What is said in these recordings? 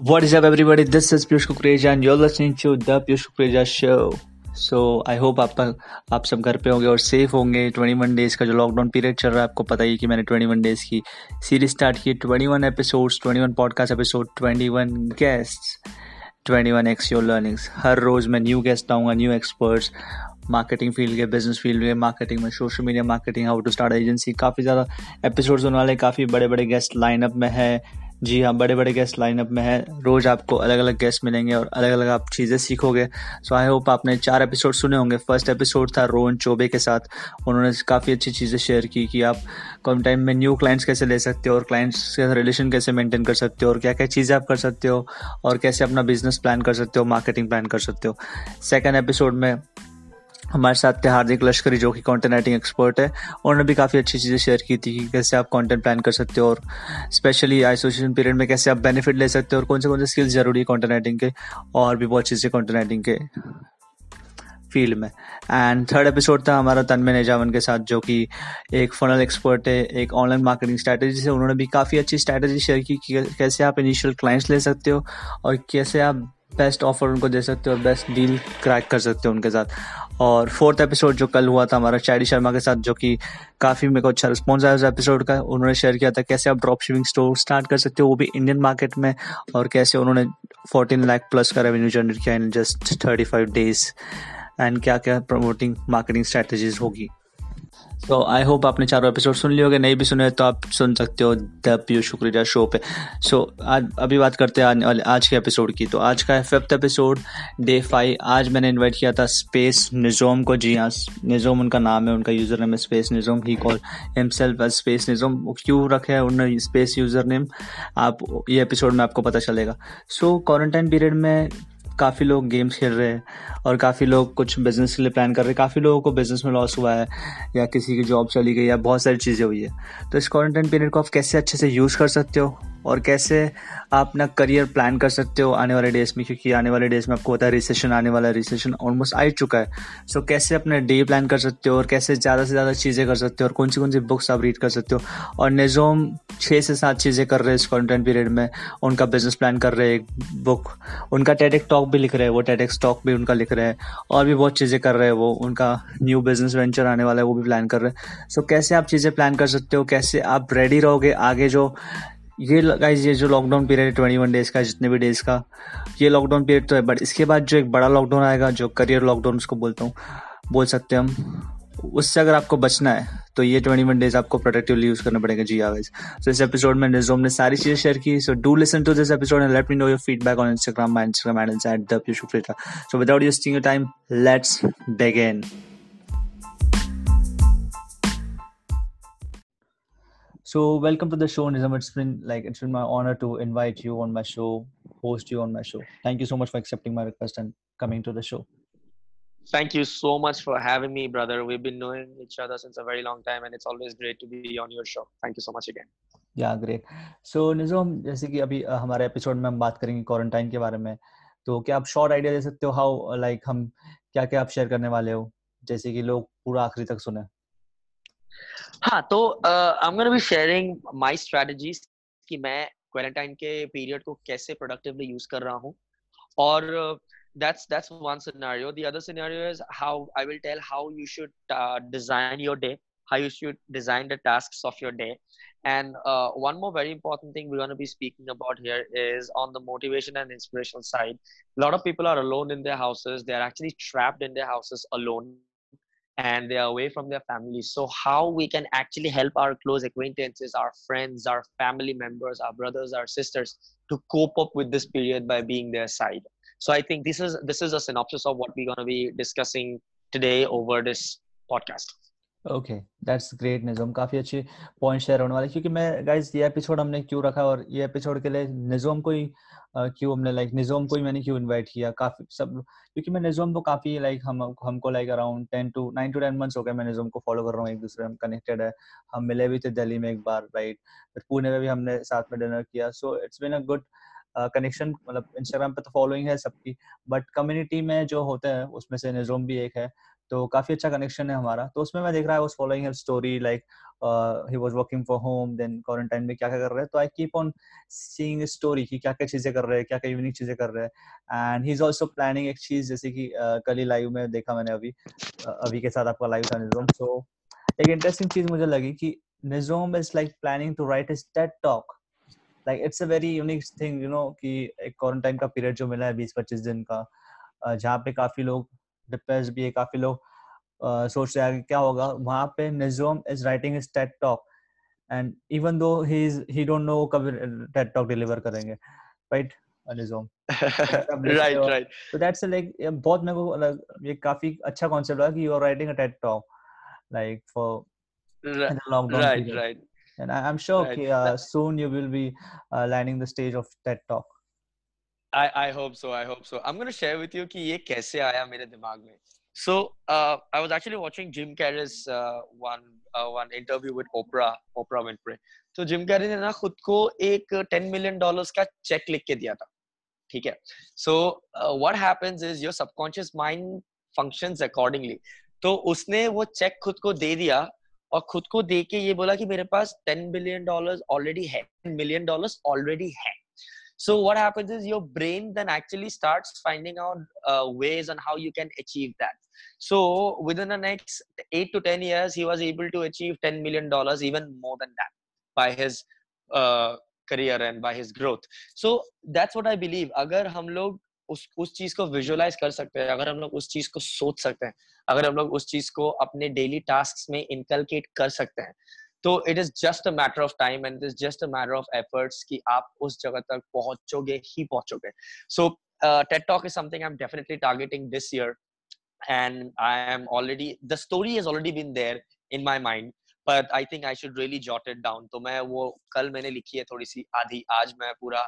What is up, everybody? This is Piyush Kukreja, and you're listening to the Piyush Kukreja Show. So I hope आप आप सब घर पे होंगे और सेफ़ होंगे। 21 डेज़ का जो लॉकडाउन पीरियड चल रहा है आपको पता ही कि मैंने 21 डेज़ की सीरीज़ स्टार्ट की। 21 episodes 21 podcast episode 21 guests 21 x your learnings हर रोज़ मैं न्यू गेस्ट आऊँगा न्यू एक्सपर्ट्स मार्केटिंग फ़ील्ड के बिज़नेस फ़ील्ड में मार्केटिंग में social media marketing how to start agency काफ़ी ज़्यादा एपिसोड्स होने वाले काफ़ी बड़े बड़े गेस्ट लाइनअप में है। जी हाँ बड़े बड़े गेस्ट लाइनअप में है। रोज आपको अलग अलग गेस्ट मिलेंगे और अलग अलग आप चीज़ें सीखोगे। सो आई होप आपने चार एपिसोड सुने होंगे। फ़र्स्ट एपिसोड था रोहन चौबे के साथ। उन्होंने काफ़ी अच्छी चीज़ें शेयर की कि आप कम टाइम में न्यू क्लाइंट्स कैसे ले सकते हो और क्लाइंट्स के साथ रिलेशन कैसे मेंटेन कर सकते हो और क्या क्या चीज़ें आप कर सकते हो और कैसे अपना बिज़नेस प्लान कर सकते हो मार्केटिंग प्लान कर सकते हो। सेकेंड एपिसोड में हमारे साथ थे हार्दिक लश्करी, जो कि कंटेंट राइटिंग एक्सपर्ट है। उन्होंने भी काफ़ी अच्छी चीज़ें शेयर की थी कि कैसे आप कंटेंट प्लान कर सकते हो और स्पेशली आइसोलेशन पीरियड में कैसे आप बेनिफिट ले सकते हो और कौन से कौन से स्किल्स ज़रूरी है कंटेंट राइटिंग के और भी बहुत चीज़ें कंटेंट राइटिंग के फ़ील्ड में। एंड थर्ड एपिसोड था हमारा तनमे नेजावन के साथ, जो कि एक फनल एक्सपर्ट है, एक ऑनलाइन मार्केटिंग स्ट्रैटेजी से उन्होंने भी काफ़ी अच्छी स्ट्रैटेजी शेयर की कि कैसे आप इनिशियल क्लाइंट्स ले सकते हो और कैसे आप बेस्ट ऑफ़र उनको दे सकते हो और बेस्ट डील क्रैक कर सकते हो उनके साथ। और फोर्थ एपिसोड जो कल हुआ था हमारा चैडी शर्मा के साथ, जो कि काफ़ी मेरे को अच्छा रिस्पॉन्स आया उस एपिसोड का, उन्होंने शेयर किया था कैसे आप ड्रॉप शिपिंग स्टोर स्टार्ट कर सकते हो, वो भी इंडियन मार्केट में, और कैसे उन्होंने फोर्टीन लाख प्लस का रेवेन्यू जनरेट किया in just thirty five days and क्या क्या प्रमोटिंग मार्केटिंग स्ट्रेटेजीज होगी। तो आई होप आपने चारों एपिसोड सुन होंगे। नहीं भी सुने तो आप सुन सकते हो द पीयू शुक्रिया शो पे। सो so, आज अभी बात करते हैं आज आज के एपिसोड की। तो आज का है फिफ्थ एपिसोड डे फाइव आज मैंने इनवाइट किया था स्पेस निजोम को। जी हाँ निजोम उनका नाम है उनका यूज़र नेम है space Nizom he call himself as space Nizom क्यों रखे है उन्होंने स्पेस यूज़र नेम आप ये एपिसोड में आपको पता चलेगा। सो क्वारंटाइन पीरियड में काफ़ी लोग गेम्स खेल रहे हैं और काफ़ी लोग कुछ बिज़नेस के लिए प्लान कर रहे हैं। काफ़ी लोगों को बिज़नेस में लॉस हुआ है या किसी की जॉब चली गई या बहुत सारी चीज़ें हुई है। तो इस क्वारंटाइन पीरियड को आप कैसे अच्छे से यूज़ कर सकते हो और कैसे आप अपना करियर प्लान कर सकते हो आने वाले डेज़ में क्योंकि आने वाले डेज़ में आपको होता है रिसेशन आने वाला रिसेशन ऑलमोस्ट आ चुका है। सो so, कैसे अपने डे प्लान कर सकते हो और कैसे ज़्यादा से ज़्यादा चीज़ें कर सकते हो और कौन सी कौन सी बुक्स आप रीड कर सकते हो? और निज़ोम छः से सात चीज़ें कर रहे हैं इस कॉन्टेंट पीरियड में। उनका बिज़नेस प्लान कर रहे हैं एक बुक उनका टेटेक टॉक भी लिख रहे हैं वो टेटेक स्टॉक भी उनका लिख रहे हैं। और भी बहुत चीज़ें कर रहे हैं वो उनका न्यू बिज़नेस वेंचर आने वाला है वो भी प्लान कर रहे हैं। सो so, कैसे आप चीज़ें प्लान कर सकते हो? कैसे आप रेडी रहोगे आगे जो ये गाइज़ ये जो लॉकडाउन पीरियड है ट्वेंटी वन डेज़ का, जितने भी डेज़ का, ये लॉकडाउन पीरियड तो है बट इसके बाद जो एक बड़ा लॉकडाउन आएगा, जो करियर लॉकडाउन उसको बोलता हूँ, बोल सकते हैं हम, उससे अगर आपको बचना है तो ये ट्वेंटी वन डेज़ आपको प्रोटेक्टिवली यूज़ करना पड़ेगा। जी आवेज सो इस एपिसोड में निजोम ने सारी चीज़ें शेयर की so do listen to this episode and let me know your feedback on Instagram my Instagram handles at the so without wasting your time let's begin So welcome to the show, Nizam. It's been like it's been my honor to invite you on my show, host you on my show. Thank you so much for accepting my request and coming to the show. Thank you so much for having me, brother. We've been knowing each other since a very long time, and it's always great to be on your show. Thank you so much again. Yeah, great. So Nizom जैसे कि अभी हमारे episode में हम बात करेंगे quarantine के बारे में तो क्या आप शॉर्ट आइडिया दे सकते हो हाउ लाइक हम क्या क्या आप शेयर करने वाले हो जैसे कि लोग पूरा आखिरी तक सुने हाँ तो I am gonna be sharing my strategies कि मैं क्वारंटाइन के पीरियड को कैसे प्रोडक्टिवली यूज़ कर रहा हूँ और the other scenario is how i will tell how you should uh, design your day how you should design the tasks of your day and uh, one more very important thing we're going to be speaking about here is on the motivation and inspirational side a lot of people are alone in their houses they're actually trapped in their houses alone and they are away from their families. So how we can actually help our close acquaintances our friends our family members our brothers our sisters to cope up with this period by being their side? So i think this is this is a synopsis of what we're going to be discussing today over this podcast okay that's great Nizom काफ़ी अच्छे point share होने वाले। क्योंकि मैं guys ये episode हमने क्यों रखा और ये एपिसोड के लिए निज़ोम को ही क्यों हमने लाइक निज़ोम को ही मैंने क्यों इनवाइट किया? काफ़ी सब, क्योंकि मैं निज़ोम को काफ़ी लाइक हम, हमको like around ten to nine to ten months हो गए मैं निज़ोम को फॉलो कर रहा हूँ। एक दूसरे में कनेक्टेड है। हम मिले भी थे दिल्ली में एक बार राइट फिर पुणे में भी हमने साथ में डिनर किया। So it's been a good connection मतलब इंस्टाग्राम पे तो फॉलोइंग है सबकी। बट कम्युनिटी में जो होता है, उसमें से निज़ोम भी एक है। तो काफ़ी अच्छा कनेक्शन है हमारा। तो उसमें मैं देख रहा है following story like he was working for home then quarantine में क्या क्या कर रहे हैं? तो I keep on seeing story कि क्या क्या चीज़ें कर रहे हैं क्या क्या यूनिक चीज़ें कर रहे हैं। And he is also planning एक चीज़ जैसे कि uh, कल ही लाइव में देखा मैंने अभी uh, अभी के साथ आपका लाइव था निजोम सो एक इंटरेस्टिंग चीज़ मुझे लगी कि Nizom is like planning to write his TED talk like it's a very unique thing you know कि एक क्वारंटाइन का पीरियड जो मिला है बीस पच्चीस दिन का जहाँ पे काफ़ी लोग डिप्रेस भी है काफ़ी लोग सोच रहे हैं क्या होगा। वहाँ पे Nizom is writing TED talk and even though he is he don't know कब टेड टॉक डिलीवर करेंगे राइट निजोम राइट राइट तो दैट्स लाइक बहुत मेरे को ये काफ़ी अच्छा कांसेप्ट है कि you are writing a TED talk like for lockdown right right and I, am sure right. okay, uh, soon you will be uh, landing the stage of TED Talk. I I hope so. I hope so. I'm going share with you कि ये कैसे आया मेरे दिमाग में. So uh, I was actually watching Jim Carrey's uh, one uh, one interview with Oprah Oprah Winfrey. तो Jim Carrey ने ना खुद को एक 10 मिलियन डॉलर्स का चेक लिख के दिया था ठीक है so what happens is your subconscious mind functions accordingly तो उसने वो चेक खुद को दे दिया और खुद को दे के ये बोला कि मेरे पास टेन बिलियन डॉलर ऑलरेडी है मिलियन डॉलर ऑलरेडी है so what happens is your brain then actually starts finding out uh, ways on how you can achieve that so within the next 8 to 10 years he was able to achieve 10 million dollars even more than that by his uh, career and by his growth so that's what i believe agar hum log उस उस चीज को visualise कर सकते हैं अगर हम लोग उस चीज को सोच सकते हैं अगर हम लोग उस चीज को अपने डेली टास्क में इनकलकेट कर सकते हैं तो it is just a matter of time and it is just a matter of efforts कि आप उस जगह तक पहुंचोगे ही पहुंचोगे। So TED talk is something I am definitely targeting this year and I am already the story is already been there in my mind but I think I should really jot it down तो मैं वो कल मैंने लिखी है थोड़ी सी आधी, आज मैं पूरा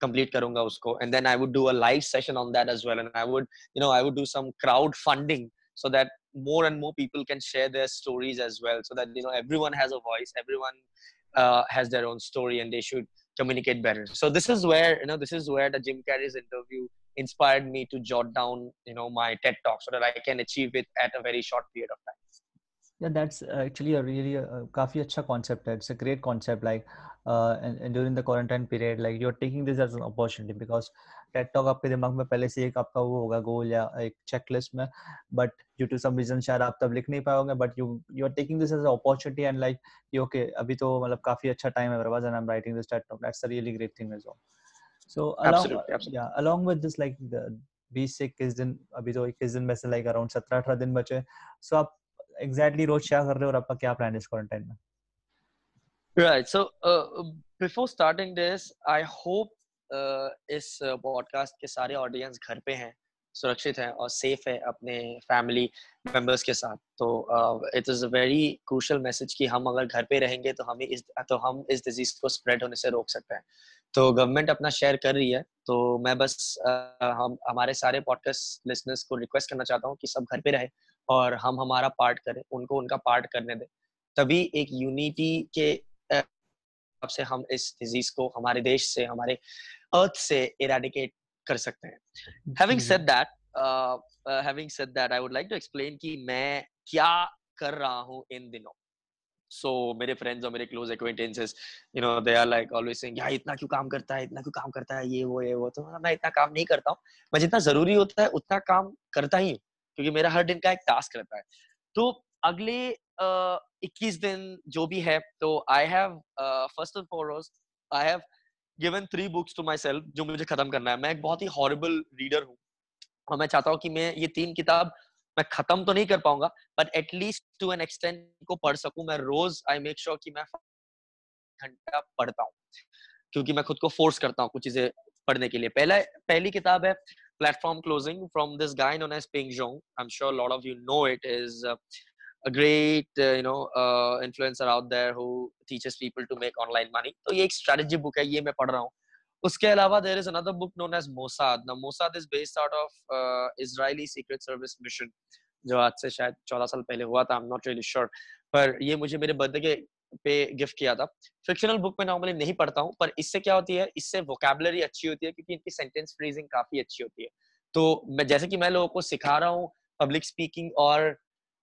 कंप्लीट करूँगा उसको and then I would do a live session on that as well and I would you know I would do some crowd funding so that more and more people can share their stories as well so that you know everyone has a voice everyone uh, has their own story and they should communicate better. So this is where you know this is where the jim carrey's interview inspired me to jot down you know my ted talk so that i can achieve it at a very short period of time. Yeah that's actually a really uh, concept. It's a great concept like uh, and, and during the quarantine period like you're taking this as an opportunity because TED talk आपके दिमाग में पहले से एक आपका वो होगा गोल या एक चेकलिस्ट में but due to some reason शायद आप तब लिख नहीं पाओगे but you you are taking this as a opportunity and like ये ओके अभी तो मतलब काफ़ी अच्छा टाइम है मेरे पास and I am writing this TED talk that's a really great thing as well so along yeah along with this like the 20 से इक्कीस दिन अभी तो इक्कीस दिन में से लाइक अराउंड सत्रह अठारह दिन बचे। सो आप एग्जैक्टली रोज क्या कर रहे हो और आपका क्या प्लान है इस क्वारंटाइन में? Right. So uh, before starting this, I hope uh, इस पॉडकास्ट के सारे ऑडियंस घर पे हैं, सुरक्षित हैं और सेफ़ है अपने फैमिली मेंबर्स के साथ। तो it is a very crucial message कि हम अगर घर पे रहेंगे तो हमें इस तो हम इस डिज़ीज़ को स्प्रेड होने से रोक सकते हैं। तो गवर्नमेंट अपना शेयर कर रही है तो मैं बस हम, हमारे सारे पॉडकास्ट लिसनर्स को रिक्वेस्ट करना चाहता हूँ कि सब घर पे रहे और हम हमारा पार्ट करें, उनको उनका पार्ट करने दें। तभी एक यूनिटी के से हम इस डिज़ीज़ को हमारे देश से हमारे अर्थ से इरेडिकेट कर सकते हैं। Having said that having said that I would like to explain कि मैं क्या कर रहा हूँ इन दिनों। सो so, मेरे फ्रेंड्स और मेरे close acquaintances you know they are like always saying यार इतना क्यों काम करता है इतना क्यों काम करता है ये वो ये वो। तो मैं इतना काम नहीं करता हूँ। मैं जितना ज़रूरी होता है उतना काम करता ही हूँ क्योंकि मेरा हर दिन का एक टास्क रहता है। तो अगले इक्कीस दिन जो भी है तो I have first and foremost I have given three books to my self जो मुझे खत्म करना है। मैं एक बहुत ही हॉरिबल रीडर हूँ और मैं चाहता हूँ कि मैं ये तीन किताब मैं खत्म तो नहीं कर पाऊँगा but at least to an extent को पढ़ सकूँ। मैं रोज आई मेक श्योर कि मैं घंटा पढ़ता हूँ, क्योंकि मैं खुद को फोर्स करता हूँ कुछ चीज़ें पढ़ने के लिए। पहला, पहली किताब है platform closing from this guy known as Ping Jong I am sure lot of you know it is a great uh, you know uh, influencer out there who teaches people to make online money तो ये एक strategy book है ये मैं पढ़ रहा हूँ उसके अलावा there is another book known as Mossad now Mossad is based out of uh, Israeli Secret Service mission जो आज से शायद चौदह साल पहले हुआ था I'm not really sure पर ये मुझे मेरे बर्थडे के पे गिफ्ट किया था फिक्शनल बुक में नॉर्मली नहीं पढ़ता हूँ पर इससे क्या होती है इससे वोकेबलरी अच्छी होती है क्योंकि इनकी सेंटेंस फ्रीजिंग काफ़ी अच्छी होती है तो मैं जैसे कि मैं लोगों को सिखा रहा हूँ पब्लिक स्पीकिंग और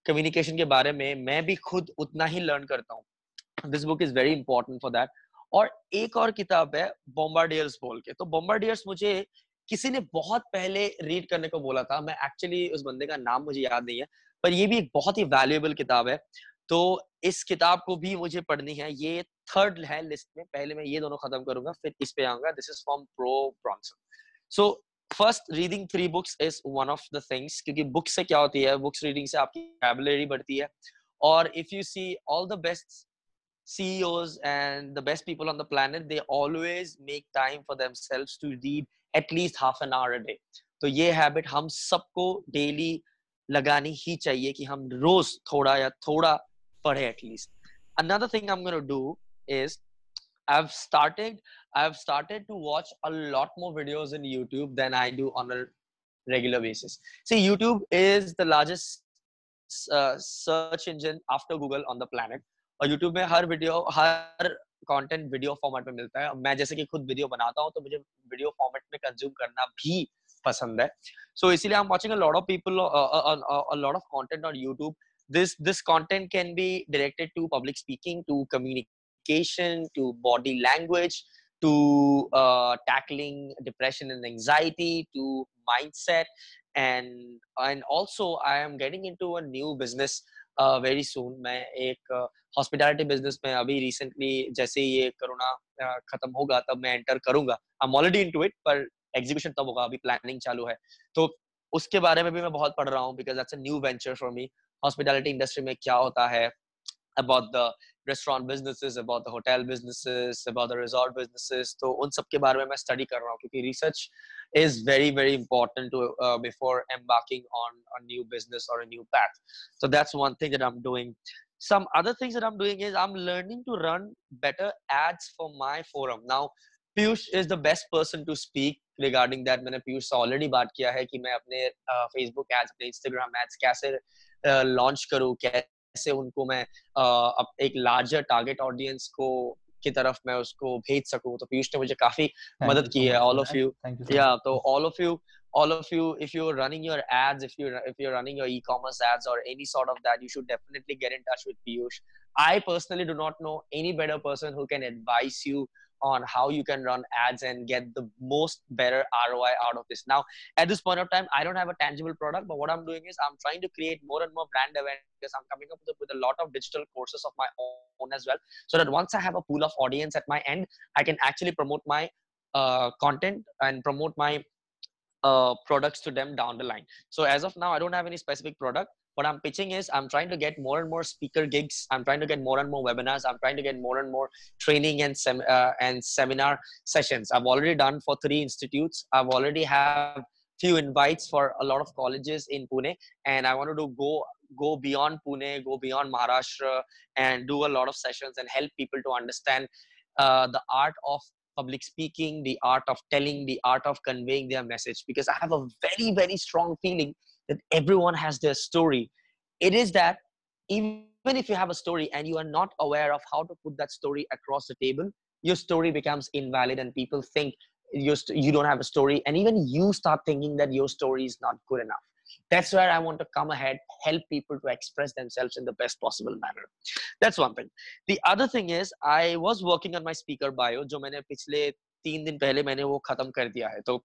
कम्युनिकेशन के बारे में मैं भी खुद उतना ही लर्न करता हूँ। This book is very important for that और एक और किताब है बॉम्बार्डियर्स बोल के। तो बॉम्बार्डियर्स मुझे किसी ने बहुत पहले रीड करने को बोला था। मैं एक्चुअली उस बंदे का नाम मुझे याद नहीं है, पर ये भी एक बहुत ही वैल्यूएबल किताब है। तो इस किताब को भी मुझे पढ़नी है। ये थर्ड है लिस्ट में। पहले मैं ये दोनों खत्म करूँगा, फिर इस पे आऊँगा। This is from pro Bronson so first reading three books is one of the things क्योंकि बुक से क्या होती है बुक्स रीडिंग से आपकी वैबुलरी बढ़ती है और if you see all the best CEOs and the best people on the planet, they always make time for themselves to read at least half an hour a day. तो ये habit हम सबको daily लगानी ही चाहिए कि हम रोज थोड़ा या थोड़ा पढ़े at least another thing i'm going to do is i've started i've started to watch a lot more videos in youtube than i do on a regular basis see youtube is the largest uh, search engine after google on the planet और YouTube में हर video हर content video format में मिलता है मैं जैसे कि खुद वीडियो बनाता हूँ तो मुझे वीडियो फॉर्मेट में कंज्यूम करना भी पसंद है सो so, इसीलिए I am watching a lot of people a lot of content on YouTube this this content can be directed to public speaking to Communication to body language to uh, tackling depression and anxiety to mindset and and also i am getting into a new business uh, very मैं एक hospitality uh, business में अभी recently जैसे ये corona uh, खत्म होगा तब मैं एंटर करूँगा। I am already into it पर एग्जीक्यूशन तब होगा अभी प्लानिंग चालू है। तो उसके बारे में भी मैं बहुत पढ़ रहा हूँ because that's a new venture for me hospitality industry में क्या होता है? about the restaurant businesses about the hotel businesses about the resort businesses तो उन सब के बारे में मैं स्टडी कर रहा हूँ क्योंकि research is very very important to uh, before embarking on a new business or a new path so that's one thing that i'm doing some other things that i'm doing is i'm learning to run better ads for my forum now piyush is the best person to speak regarding that मैंने पीयूष से already बात किया है कि मैं अपने Facebook ads अपने Instagram ads कैसे लॉन्च करूँ कैसे कैसे उनको मैं एक लार्जर टारगेट ऑडियंस को की तरफ़ मैं उसको भेज सकूँ। तो पीयूष ने मुझे काफ़ी मदद की है ऑल ऑफ़ यू या तो all of you all of you if you are running your ads if you if you are running your e-commerce ads और any sort of that you should definitely get in touch with Piyush I personally do not know any better person who can advise you on how you can run ads and get the most better ROI out of this. Now, at this point of time, I don't have a tangible product, but what I'm doing is I'm trying to create more and more brand awareness. I'm coming up with a, lot of digital courses of my own as well, so that once I have a pool of audience at my end, I can actually promote my uh, content and promote my uh, products to them down the line. So as of now, I don't have any specific product, what i'm pitching is i'm trying to get more and more speaker gigs. I'm trying to get more and more webinars. I'm trying to get more and more training and sem- uh, and seminar sessions. I've already done for three institutes. I've already have few invites for a lot of colleges in pune and i wanted to go go beyond pune go beyond maharashtra and do a lot of sessions and help people to understand uh, the art of public speaking the art of telling the art of conveying their message. Because i have a very very strong feeling that everyone has their story. It is that even if you have a story and you are not aware of how to put that story across the table, your story becomes invalid and people think you you don't have a story. And even you start thinking that your story is not good enough. That's where I want to come ahead, help people to express themselves in the best possible manner. That's one thing. The other thing is I was working on my speaker bio, जो मैंने पिछले तीन दिन पहले मैंने वो खत्म कर दिया है तो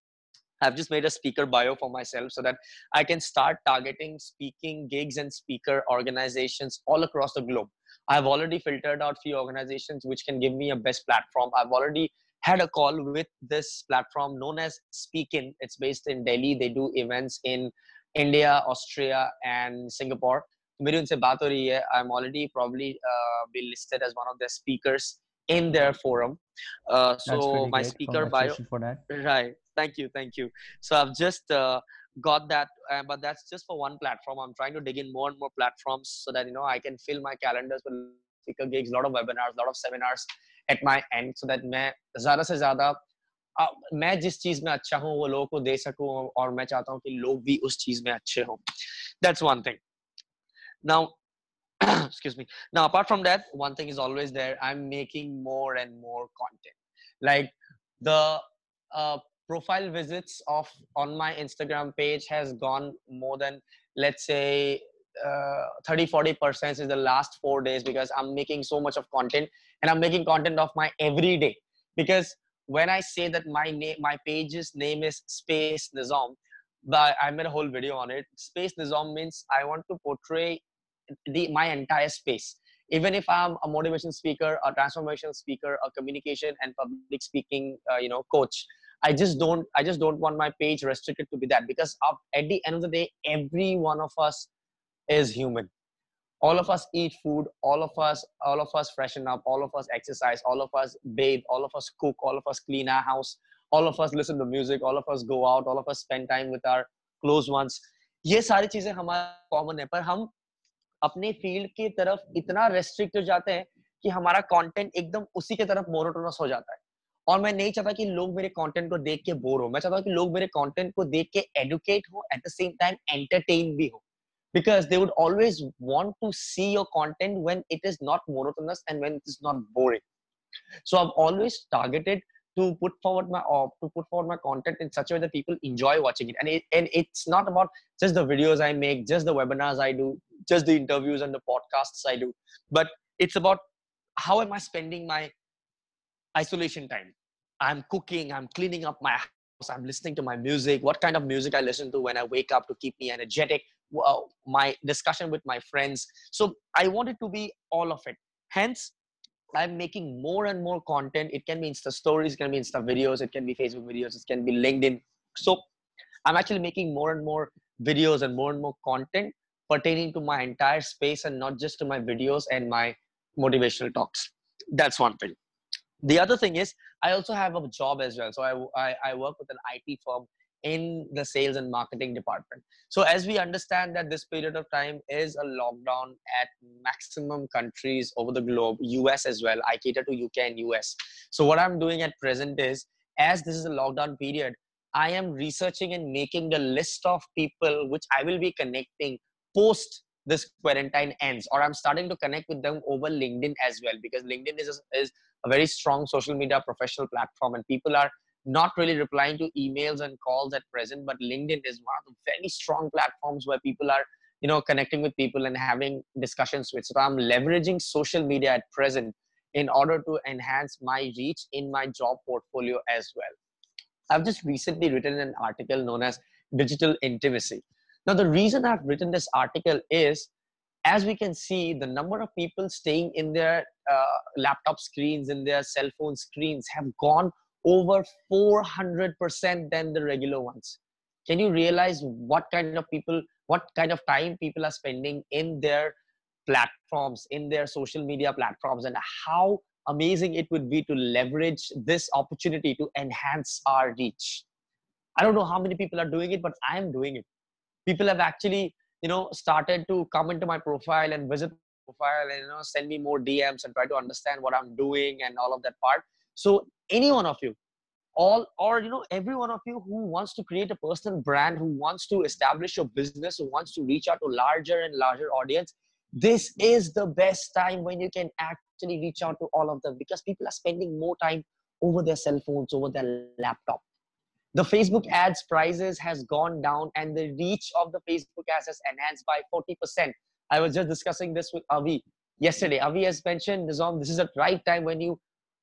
I've just made a speaker bio for myself so that I can start targeting speaking gigs and speaker organizations all across the globe. I've already filtered out few organizations which can give me a best platform. I've already had a call with this platform known as Speakin. It's based in Delhi. They do events in India, Austria, and Singapore. मेरी उनसे बात हो रही है I am already probably be listed as one of the speakers in their forum uh, so my speaker bio right thank you thank you so i've just uh, got that uh, but that's just for one platform i'm trying to dig in more and more platforms so that you know i can fill my calendars with speaker gigs a lot of webinars a lot of seminars at my end so that मैं ज़्यादा से ज़्यादा मैं जिस चीज में अच्छा हूँ वो लोगों को दे सकूं और मैं चाहता हूँ कि लोग भी उस चीज में अच्छे हों that's one thing now excuse me now apart from that one thing is always there i'm making more and more content like the uh, profile visits of on my instagram page has gone more than let's say uh, 30 40 percent in the last four days because i'm making so much of content and i'm making content of my everyday because when i say that my name my page's name is space nizam but i made a whole video on it. Space nizam means i want to portray the my entire space. Even if i'm a motivation speaker a transformation speaker a communication and public speaking uh, you know coach i just don't i just don't want my page restricted to be that because of, at the end of the day every one of us is human all of us eat food all of us all of us freshen up all of us exercise all of us bathe all of us cook all of us clean our house all of us listen to music all of us go out all of us spend time with our close ones ये सारी चीजें हमारा common है पर हम अपने field की तरफ इतना रेस्ट्रिक्ट हो जाते हैं कि हमारा कंटेंट एकदम उसी के तरफ मोनोटोनस हो जाता है और मैं नहीं चाहता कि लोग मेरे कंटेंट को देख के बोर हो मैं चाहता हूँ कि लोग मेरे कंटेंट को देख के एडुकेट हो at the same time entertain भी हो because they would always want to see your content when it is not monotonous and when it is not boring so i've always targeted to put forward my uh, to put forward my content in such a way that people enjoy watching it and it, and it's not about just the videos i make just the webinars i do just the interviews and the podcasts I do, but it's about how am I spending my isolation time? I'm cooking, I'm cleaning up my house, I'm listening to my music, what kind of music I listen to when I wake up to keep me energetic, well, uh, my discussion with my friends. So I want it to be all of it. Hence, I'm making more and more content. It can be Insta stories, it can be Insta videos, it can be Facebook videos, it can be LinkedIn. So I'm actually making more and more videos and more and more content pertaining to my entire space and not just to my videos and my motivational talks. That's one thing. The other thing is, I also have a job as well. So I, I, I work with an IT firm in the sales and marketing department. So as we understand that this period of time is a lockdown at maximum countries over the globe, US as well. I cater to UK and US. So what I'm doing at present is, as this is a lockdown period, I am researching and making the list of people which I will be connecting post this quarantine ends or i'm starting to connect with them over linkedin as well because linkedin is is a very strong social media professional platform and people are not really replying to emails and calls at present but linkedin is one of the very strong platforms where people are you know connecting with people and having discussions with. So i'm leveraging social media at present in order to enhance my reach in my job portfolio as well. I've just recently written an article known as digital intimacy. Now, the reason I've written this article is as we can see, the number of people staying in their uh, laptop screens, in their cell phone screens, have gone over 400% than the regular ones. Can you realize what kind of people, what kind of time people are spending in their platforms, in their social media platforms, and how amazing it would be to leverage this opportunity to enhance our reach? I don't know how many people are doing it, but I'm doing it people have actually you know started to come into my profile and visit profile and you know send me more dms and try to understand what i'm doing and all of that part. So any one of you all or you know every one of you who wants to create a personal brand who wants to establish your business who wants to reach out to larger and larger audience this is the best time when you can actually reach out to all of them because people are spending more time over their cell phones over their laptop the facebook ads prices has gone down and the reach of the facebook ads has enhanced by 40% i was just discussing this with avi yesterday. Avi has mentioned Nizam, this is the right time when you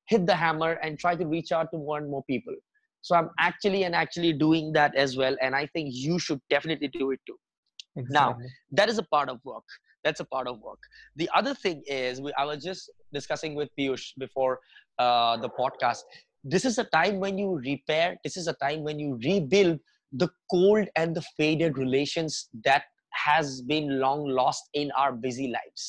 hit the hammer and try to reach out to more and more people. So i'm actually and actually doing that as well and i think you should definitely do it too. Exactly. now that is a part of work. That's a part of work. The other thing is we, i was just discussing with piyush before uh, the podcast this is a time when you repair, this is a time when you rebuild the cold and the faded relations that has been long lost in our busy lives.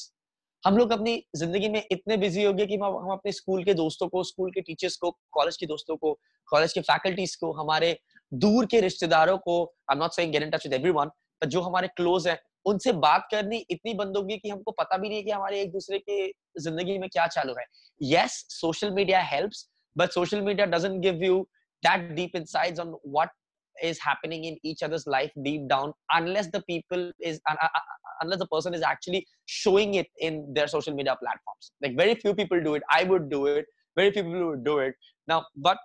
हम लोग अपनी ज़िंदगी में इतने busy हो गए कि हम अपने स्कूल के दोस्तों को स्कूल के टीचर्स को कॉलेज के दोस्तों को कॉलेज के फैकल्टीज को, हमारे दूर के रिश्तेदारों को I am not saying get in touch with everyone पर जो हमारे क्लोज है, उनसे बात करनी इतनी बंद होगी कि हमको पता भी नहीं है कि हमारे एक दूसरे के ज़िंदगी में क्या चालू है। Yes social media helps but social media doesn't give you that deep insights on what is happening in each other's life deep down unless the people is uh, uh, uh, unless the person is actually showing it in their social media platforms like very few people do it i would do it very few people would do it now but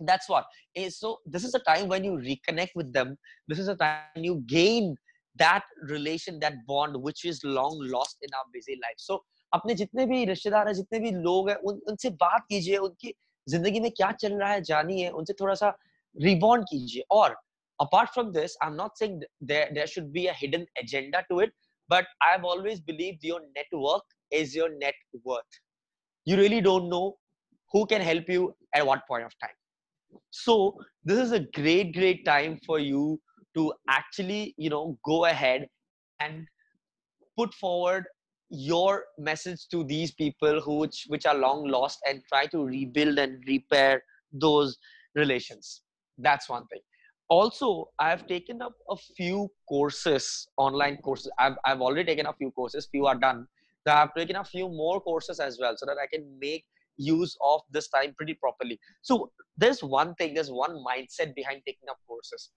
that's what is so this is a time when you reconnect with them this is a time you gain that relation that bond which is long lost in our busy life so अपने जितने भी रिश्तेदार हैं जितने भी लोग हैं उन उनसे बात कीजिए उनकी ज़िंदगी में क्या चल रहा है जानिए उनसे थोड़ा सा रिबॉन्ड कीजिए। और apart from this I am not saying there should be a agenda to it but I always believe your network is your net worth you really don't know who can help you at what point of time so this is a great great time for you to actually you know go ahead and put forward your message to these people who which, which are long lost and try to rebuild and repair those relations. That's one thing. Also i've taken up a few courses online courses. I've, I've already taken a few courses few are done. So i've taken a few more courses as well so that i can make use of this time pretty properly. So there's one thing there's one mindset behind taking up courses.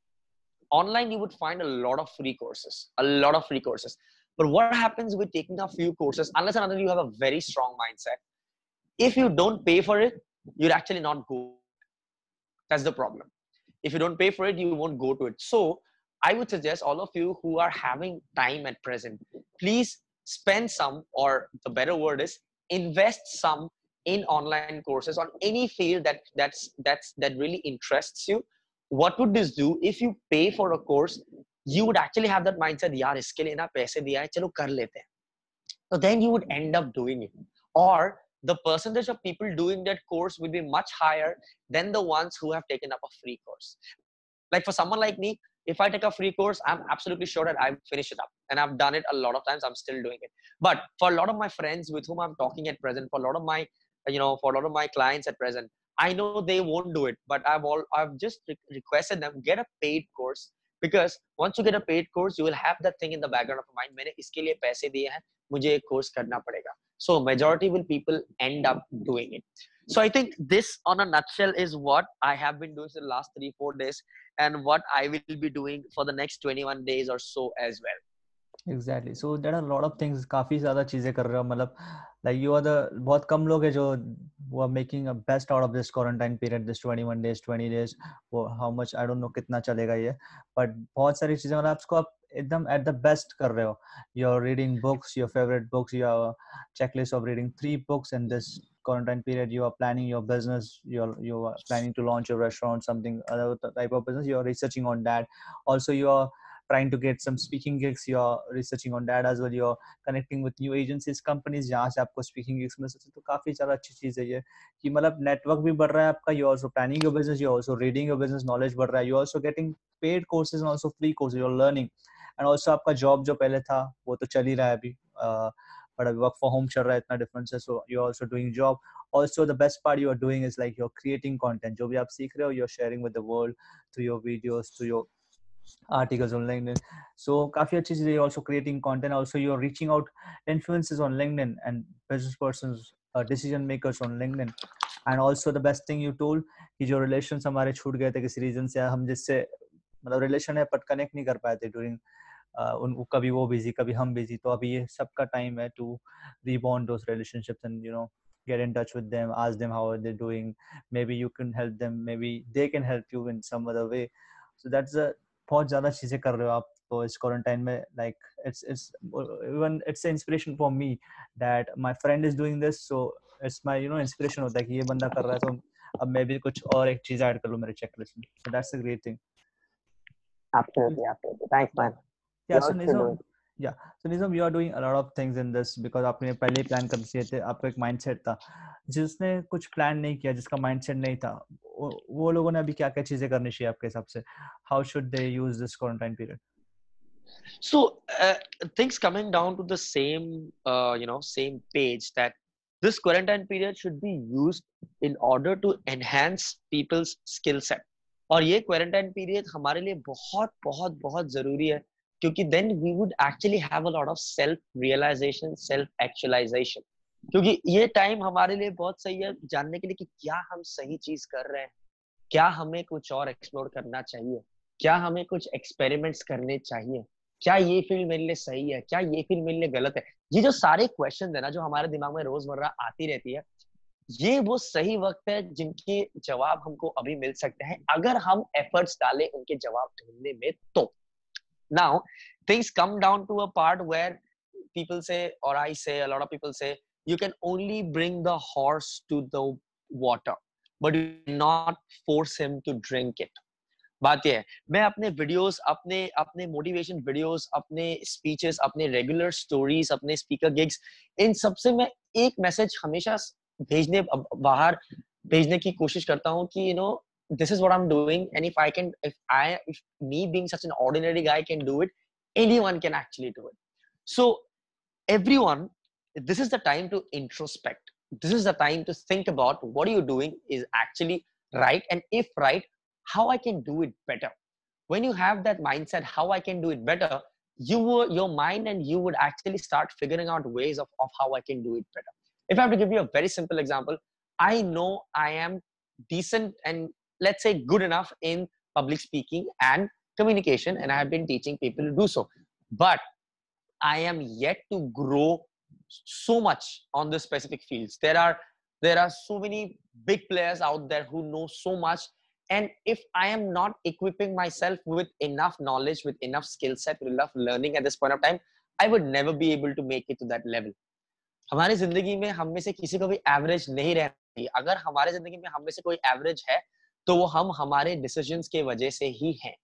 Online you would find a lot of free courses a lot of free courses but what happens with taking a few courses, unless another you have a very strong mindset, if you don't pay for it, you're actually not go. That's the problem. If you don't pay for it, you won't go to it. So I would suggest all of you who are having time at present, please spend some, or the better word is invest some in online courses on any field that that's that's that really interests you. What would this do if you pay for a course? you would actually have that mindset yaar iske liye na paise diya hai chalo kar lete hain. So then you would end up doing it. Or the percentage of people doing that course will be much higher than the ones who have taken up a free course. Like for someone like me if i take a free course i'm absolutely sure that i finish it up. And i've done it a lot of times i'm still doing it. But for a lot of my friends with whom i'm talking at present for a lot of my you know for a lot of my clients at present i know they won't do it. But i've all i've just re- requested them get a paid course because once you get a paid course you will have that thing in the background of your mind मैंने इसके लिए पैसे दिए हैं मुझे एक course करना पड़ेगा so majority will people end up doing it so i think this on a nutshell is what i have been doing for the last 3 4 days and what i will be doing for the next 21 days or so as well Exactly so there are lot of things काफ़ी ज़्यादा चीज़ें कर रहे हो मतलब like you are the बहुत कम लोग हैं जो वो are making best out of this quarantine period this 21 days 20 days वो how much I don't know कितना चलेगा ये बट बहुत सारी चीज़ें मतलब आपको आप एकदम एट द बेस्ट कर रहे हो। You are reading books your favourite books you are checklist of reading three books in this quarantine period, you are planning your business you're you are planning to launch your restaurant, something, other type of business, you are researching on that. Also, you are trying to get some speaking gigs you're researching on that as well you're connecting with new agencies companies जहाँ से आपको speaking gigs मिल सकते तो काफ़ी ज़्यादा अच्छी चीज़ है ये कि मतलब network भी बढ़ रहा है आपका you're also planning your business you're also reading your business knowledge बढ़ रहा है you're also getting paid courses and also free courses you're learning and also आपका job पहले था वो तो चल ही रहा है अभी uh, but अभी work from home चल रहा है इतना difference है so you're also doing job also the best part you are doing is like you're creating content जो भी आप सीख रहे हो you're sharing with the world through your videos through your articles on LinkedIn. So अच्छी चीज़ है also creating content. Also you're reaching out influencers on LinkedIn and business persons, uh, decision makers on LinkedIn. And also the best thing you told कि जो relations हमारे छूट गए थे किसी reason से हम जिससे मतलब relation है but connect नहीं कर पाए थे during uh, उन कभी वो busy कभी हम busy तो अभी ये सबका time है to rebond those relationships and you know get in touch with them ask them how are they doing maybe you can help them maybe they can help you in some other way so that's a बहुत ज़्यादा चीज़ें कर रहे हो आप तो इस quarantine में like it's it's even it's inspiration for me that my friend is doing this so it's my you know inspiration होता है कि ये बंदा कर रहा है तो अब मैं भी कुछ और एक चीज़ ऐड कर लूँ मेरे चेकलिस्ट में। So that's a great thing absolutely absolutely. Thanks man. Yeah so Nizam, yeah so Nizam you are doing a lot of things in this because आपने पहले ही प्लान कर दिए थे आपका एक माइंडसेट था जिसने कुछ प्लान नहीं किया जिसका माइंडसेट नहीं था वो लोगों ने अभी क्या क्या चीज़ें करनी चाहिए आपके हिसाब से how should they use this quarantine period so uh, things coming down to the same uh, you know same page that this quarantine period should be used in order to enhance people's skill set और ये quarantine period हमारे लिए बहुत बहुत बहुत ज़रूरी है क्योंकि then we would actually have a lot of self realisation self actualisation क्योंकि ये टाइम हमारे लिए बहुत सही है जानने के लिए कि क्या हम सही चीज़ कर रहे हैं। क्या हमें कुछ और एक्सप्लोर करना चाहिए? क्या हमें कुछ एक्सपेरिमेंट्स करने चाहिए? क्या ये फ़ील्ड मेरे लिए सही है? क्या ये फ़ील्ड मेरे लिए गलत है? ये जो सारे क्वेश्चन है ना, जो हमारे दिमाग में रोज़मर्रा आती रहती है, ये वो सही वक्त है जिनके जवाब हमको अभी मिल सकते हैं। अगर हम एफर्ट्स डालें उनके जवाब ढूँढने में तो। Now things come down to a part where people say or i say a lot of people say you can only bring the horse to the water but you not force him to drink it बात ये है मैं अपने videos अपने अपने motivation videos अपने speeches अपने regular stories अपने स्पीकर गिग्स इन सबसे मैं एक मैसेज हमेशा भेजने बाहर भेजने की कोशिश करता हूँ कि you know this is what i'm doing and if i can if i if me being such an ordinary guy can do it anyone can actually do it. So everyone this is the time to introspect. This is the time to think about what you're doing is actually right and if right how i can do it better. When you have that mindset how i can do it better you will your mind and you would actually start figuring out ways of, of how i can do it better. If i have to give you a very simple example i know i am decent and let's say good enough in public speaking and communication and i have been teaching people to do so but i am yet to grow so much on the specific fields there are there are so many big players out there who know so much and if i am not equipping myself with enough knowledge with enough skill set with enough learning at this point of time i would never be able to make it to that level हमारी जिंदगी में हम में से किसी को भी average नहीं रहती अगर हमारे जिंदगी में हम में से कोई एवरेज है तो वो हम हमारे डिसीज़न के वजह से ही हैं।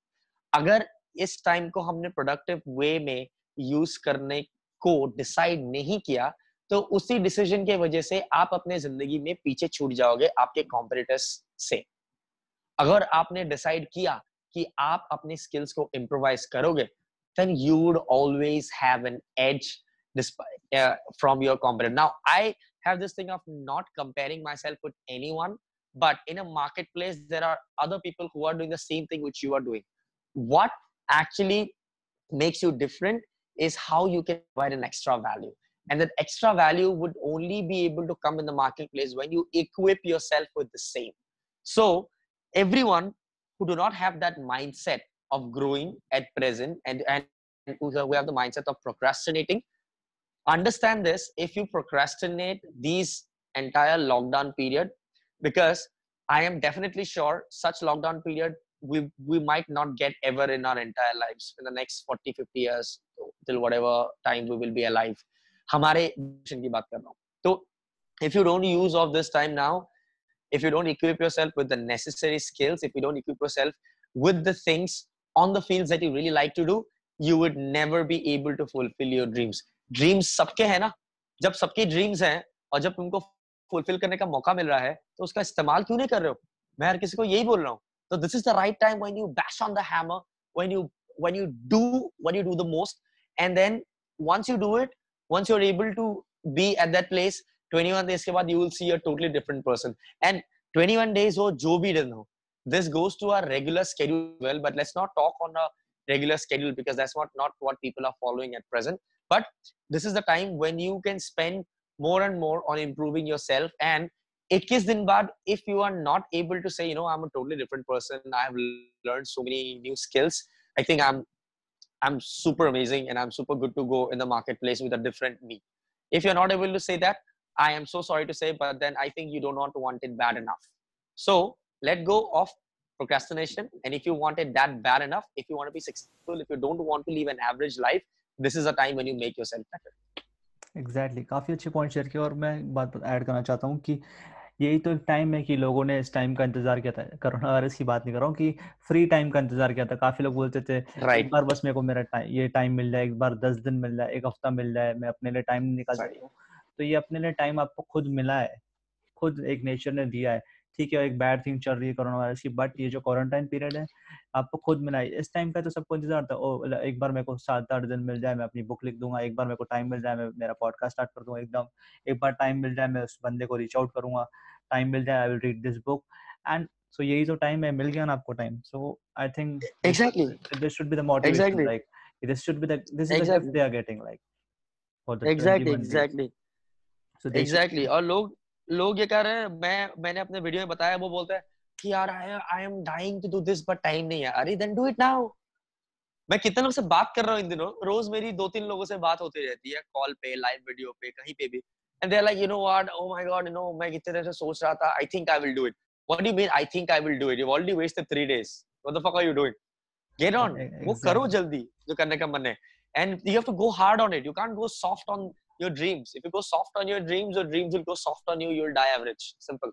अगर इस टाइम को हमने प्रोडक्टिव वे में यूज़ करने को डिसाइड नहीं किया तो उसी डिसीज़न के वजह से आप अपने ज़िंदगी में पीछे छूट जाओगे आपके कॉम्पिटिटर्स से। अगर आपने डिसाइड किया कि आप अपने स्किल्स को इम्प्रोवाइज करोगे then you would always have an edge despite uh, from your competitor. Now i have this thing of not comparing myself with anyone but in a marketplace there are other people who are doing the same thing which you are doing. What actually makes you different is how you can provide an extra value. And that extra value would only be able to come in the marketplace when you equip yourself with the same. So everyone who do not have that mindset of growing at present and and who have the mindset of procrastinating understand this if you procrastinate these entire lockdown period because I am definitely sure such lockdown period we we might not get ever in our entire lives in the next 40 50 years till whatever time we will be alive हमारे की बात कर रहा हूँ तो if you don't use of this time now if you don't equip yourself with the necessary skills if you don't equip yourself with the things on the fields that you really like to do you would never be able to fulfill your dreams dreams सबके हैं ना जब सबके dreams हैं और जब तुमको fulfil करने का मौका मिल रहा है तो उसका इस्तेमाल क्यों नहीं कर रहे हो? मैं हर किसी को यही बोल रहा हूँ तो this is the right time when you bash on the when you when you do when you do the most and then once you do it once you able to be at that place 21 days के बाद you see totally different person and 21 days हो, जो भी दिन हो this goes to our regular schedule well but let's not talk on a regular schedule because that's not not what people are following at present but this is the time when you can spend more and more on improving yourself. And 21 din baad if you are not able to say you know i'm a totally different person. I have learned so many new skills. I think i'm i'm super amazing and i'm super good to go in the marketplace with a different me. If you're not able to say that i am so sorry to say but then i think you do not want it bad enough. So let go of procrastination. And if you want it that bad enough if you want to be successful if you don't want to live an average life this is a time when you make yourself better exactly exactly. काफ़ी अच्छे point share किया और मैं एक बात add करना चाहता हूँ कि यही तो एक टाइम है कि लोगों ने इस टाइम का इंतज़ार किया था। कोरोना वायरस की बात नहीं कर रहा हूँ कि फ्री टाइम का इंतज़ार किया था। काफ़ी लोग बोलते थे right. एक बार बस मेरे को मेरा टाइम ये टाइम मिल जाए एक बार दस दिन मिल जाए एक हफ़्ता मिल जाए मैं अपने लिए टाइम निकाल सकती हूँ। तो ये अपने लिए टाइम आपको खुद मिला है। खुद एक नेचर ने दिया है। ठीक है एक बैड थिंग चल रही है कोरोना वायरस की बट ये जो क्वारंटाइन पीरियड है आपको खुद मिला है इस टाइम का तो सबको इंतज़ार था ओ एक बार मेरे को सात आठ दिन मिल जाए मैं अपनी बुक लिख दूँगा एक बार मेरे को टाइम मिल जाए मैं मेरा पॉडकास्ट स्टार्ट कर दूँगा एकदम। एक बार टाइम मिल जाए मैं उस बंदे को रीच आउट करूँगा टाइम मिल जाए I will read this book and so यही तो टाइम है मिल गया ना आपको time so I think exactly this should be the motivation like this should be the this is the are getting like for the exactly exactly so exactly और लोग लोग ये कह रहे हैं मैं मैंने अपने वीडियो में बताया वो बोलते हैं कि यार I I am dying to do this but time नहीं है। अरे देन डू इट नाउ मैं कितने लोग से बात कर रहा हूँ इन दिनों रोज मेरी दो तीन लोगों से बात होती रहती है कॉल पे लाइव वीडियो पे कहीं पे भी। And they are like you know what oh my God you know मैं कितने देर से सोच रहा था I think I will do it what do you mean I think I will do it you already wasted 3 days what the fuck are you doing on. Exactly. वो करो जल्दी जो करने का मन है। And you have to go hard on it. You can't go soft on your dreams if you go soft on your dreams your dreams will go soft on you you'll die average simple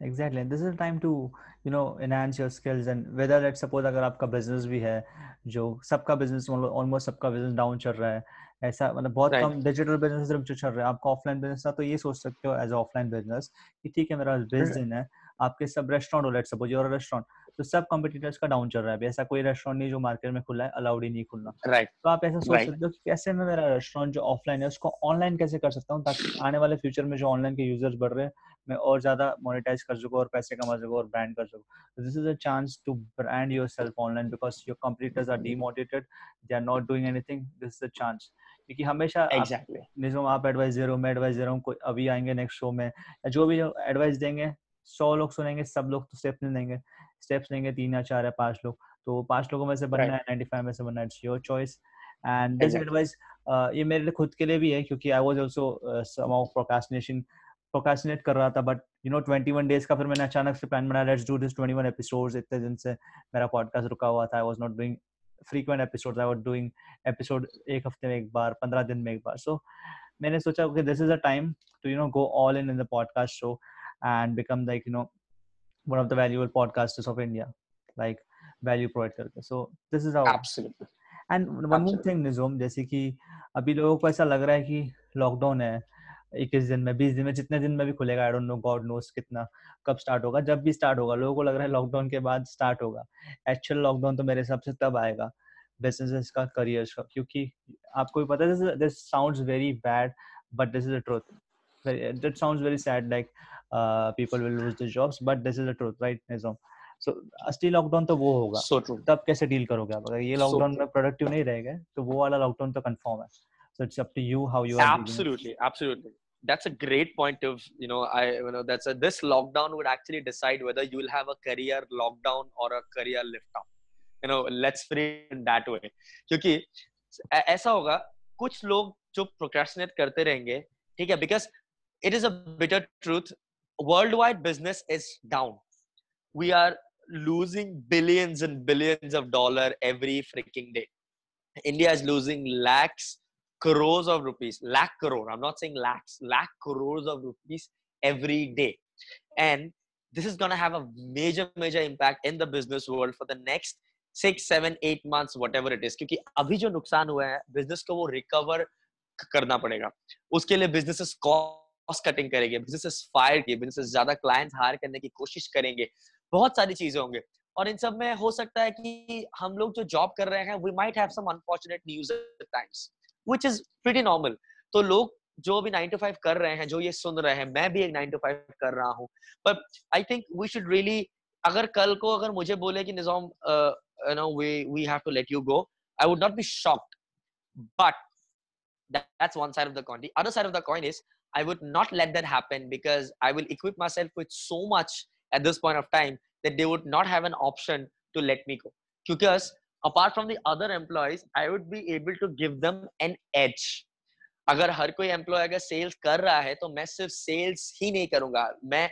exactly and this is the time to you know enhance your skills and whether let's suppose अगर आपका business भी है जो सबका business almost सबका business down चल रहा है ऐसा मतलब बहुत right. कम डिजिटल बिज़नेस जो चल रहा है आपका ऑफलाइन बिज़नेस था तो ये सोच सकते हो एज ऑफलाइन बिज़नेस कि ठीक है मेरा बीस दिन है आपके सब रेस्टोरेंट हो लेट सपोज़ योर रेस्टोरेंट तो सब कंपटीटर्स का डाउन चल रहा है। ऐसा कोई रेस्टोरेंट नहीं जो मार्केट में खुला है अलाउड ही नहीं खुलना। राइट तो आप ऐसा सोच right. सकते हो कि कैसे मैं मेरा रेस्टोरेंट जो ऑफलाइन है उसको ऑनलाइन कैसे कर सकता हूँ ताकि आने वाले फ्यूचर में जो ऑनलाइन के यूज़र्स बढ़ रहे हैं मैं और ज़्यादा मोनेटाइज कर सकूँ और पैसे कमा सकूँ और ब्रांड कर सकूँ। This is a chance to brand yourself online because your competitors are demotivated they are not doing anything this is a chance क्योंकि हमेशा exactly. आप, आप एडवाइस दे रहे हो मैं एडवाइस दे रहा हूँ अभी आएँगे नेक्स्ट शो में। जो भी एडवाइस देंगे सौ लोग सुनेंगे सब लोग तो स्टेप्स नहीं लेंगे। स्टेप्स लेंगे तीन या चार या पाँच लोग। तो पाँच लोगों में से बनना है नाइन्टी फाइव में से बनना it's your choice and this advice ये मेरे लिए खुद के लिए भी है क्योंकि I was also some procrastination procrastinate कर रहा था बट यू नो 21 डेज़ का फिर मैंने अचानक से प्लान बनाया लेट्स डू दिस 21 एपिसोड्स इतने दिन से मेरा पॉडकास्ट रुका हुआ था I was not doing frequent episodes i was doing episode एक हफ़्ते में एक बार पंद्रह दिन में एक बार। So मैंने सोचा okay this is a time to you know go all in in the podcast show and become like you know one of the valuable podcasters of India, like value provide करके. So this is how. Absolutely. And one Absolutely. more thing निजोम जैसे कि अभी लोगों को ऐसा लग रहा है कि लॉकडाउन है इक्कीस दिन में बीस दिन में जितने दिन में भी खुलेगा I don't know God knows कितना कब स्टार्ट होगा जब भी स्टार्ट होगा लोगों को लग रहा है लॉकडाउन के बाद स्टार्ट होगा एक्चुअल लॉकडाउन तो मेरे हिसाब से तब आएगा बिज़नेस का करियर का क्योंकि आपको भी पता है this sounds very bad but this is the truth that sounds very sad like uh, people will lose their jobs but this is the truth right nizam so असली लॉकडाउन तो वो होगा so true. तब कैसे deal करोगे आप अगर ये लॉकडाउन so में प्रोडक्टिव नहीं रहेगा तो वो वाला लॉकडाउन तो कंफर्म है so it's up to you how you are absolutely absolutely that's a great point of you know i you know that's a this lockdown would actually decide whether you will have a career lockdown or a career lift up you know let's frame it that way क्योंकि ऐसा होगा कुछ लोग जो procrastinate करते रहेंगे ठीक है because it is a bitter truth. Worldwide business is down. We are losing billions and billions of dollar every freaking day. India is losing lakhs, crores of rupees, lakh crore. I'm not saying lakhs, lakh crores of rupees every day. And this is going to have a major, major impact in the business world for the next six, seven, eight months, whatever it is. क्योंकि अभी जो नुकसान हुआ है business को वो recover करना पड़ेगा उसके लिए बिजनेसेस कॉस्ट कॉस्ट कटिंग करेंगे बिज़नेस फायर किए बिज़नेस ज़्यादा क्लाइंट्स हायर करने की कोशिश करेंगे, बहुत सारी चीज़ें होंगे। और इन सब में हो सकता है कि हम लोग जो जॉब कर रहे हैं we might have some unfortunate news times which is pretty normal तो लोग जो भी 9 टू 5 कर रहे हैं, जो ये सुन रहे हैं, मैं भी एक 9 टू 5 कर रहा हूँ। पर I think we should really अगर कल को अगर मुझे बोले कि Nizam you know we we have to let you go I would not be shocked but that's one side of the coin. The other side of the coin is I would not let that happen because I will equip myself with so much at this point of time that they would not have an option to let me go. Because apart from the other employees, I would be able to give them an edge. अगर हर कोई employ अगर sales कर रहा है तो मैं सिर्फ sales ही नहीं करूंगा मैं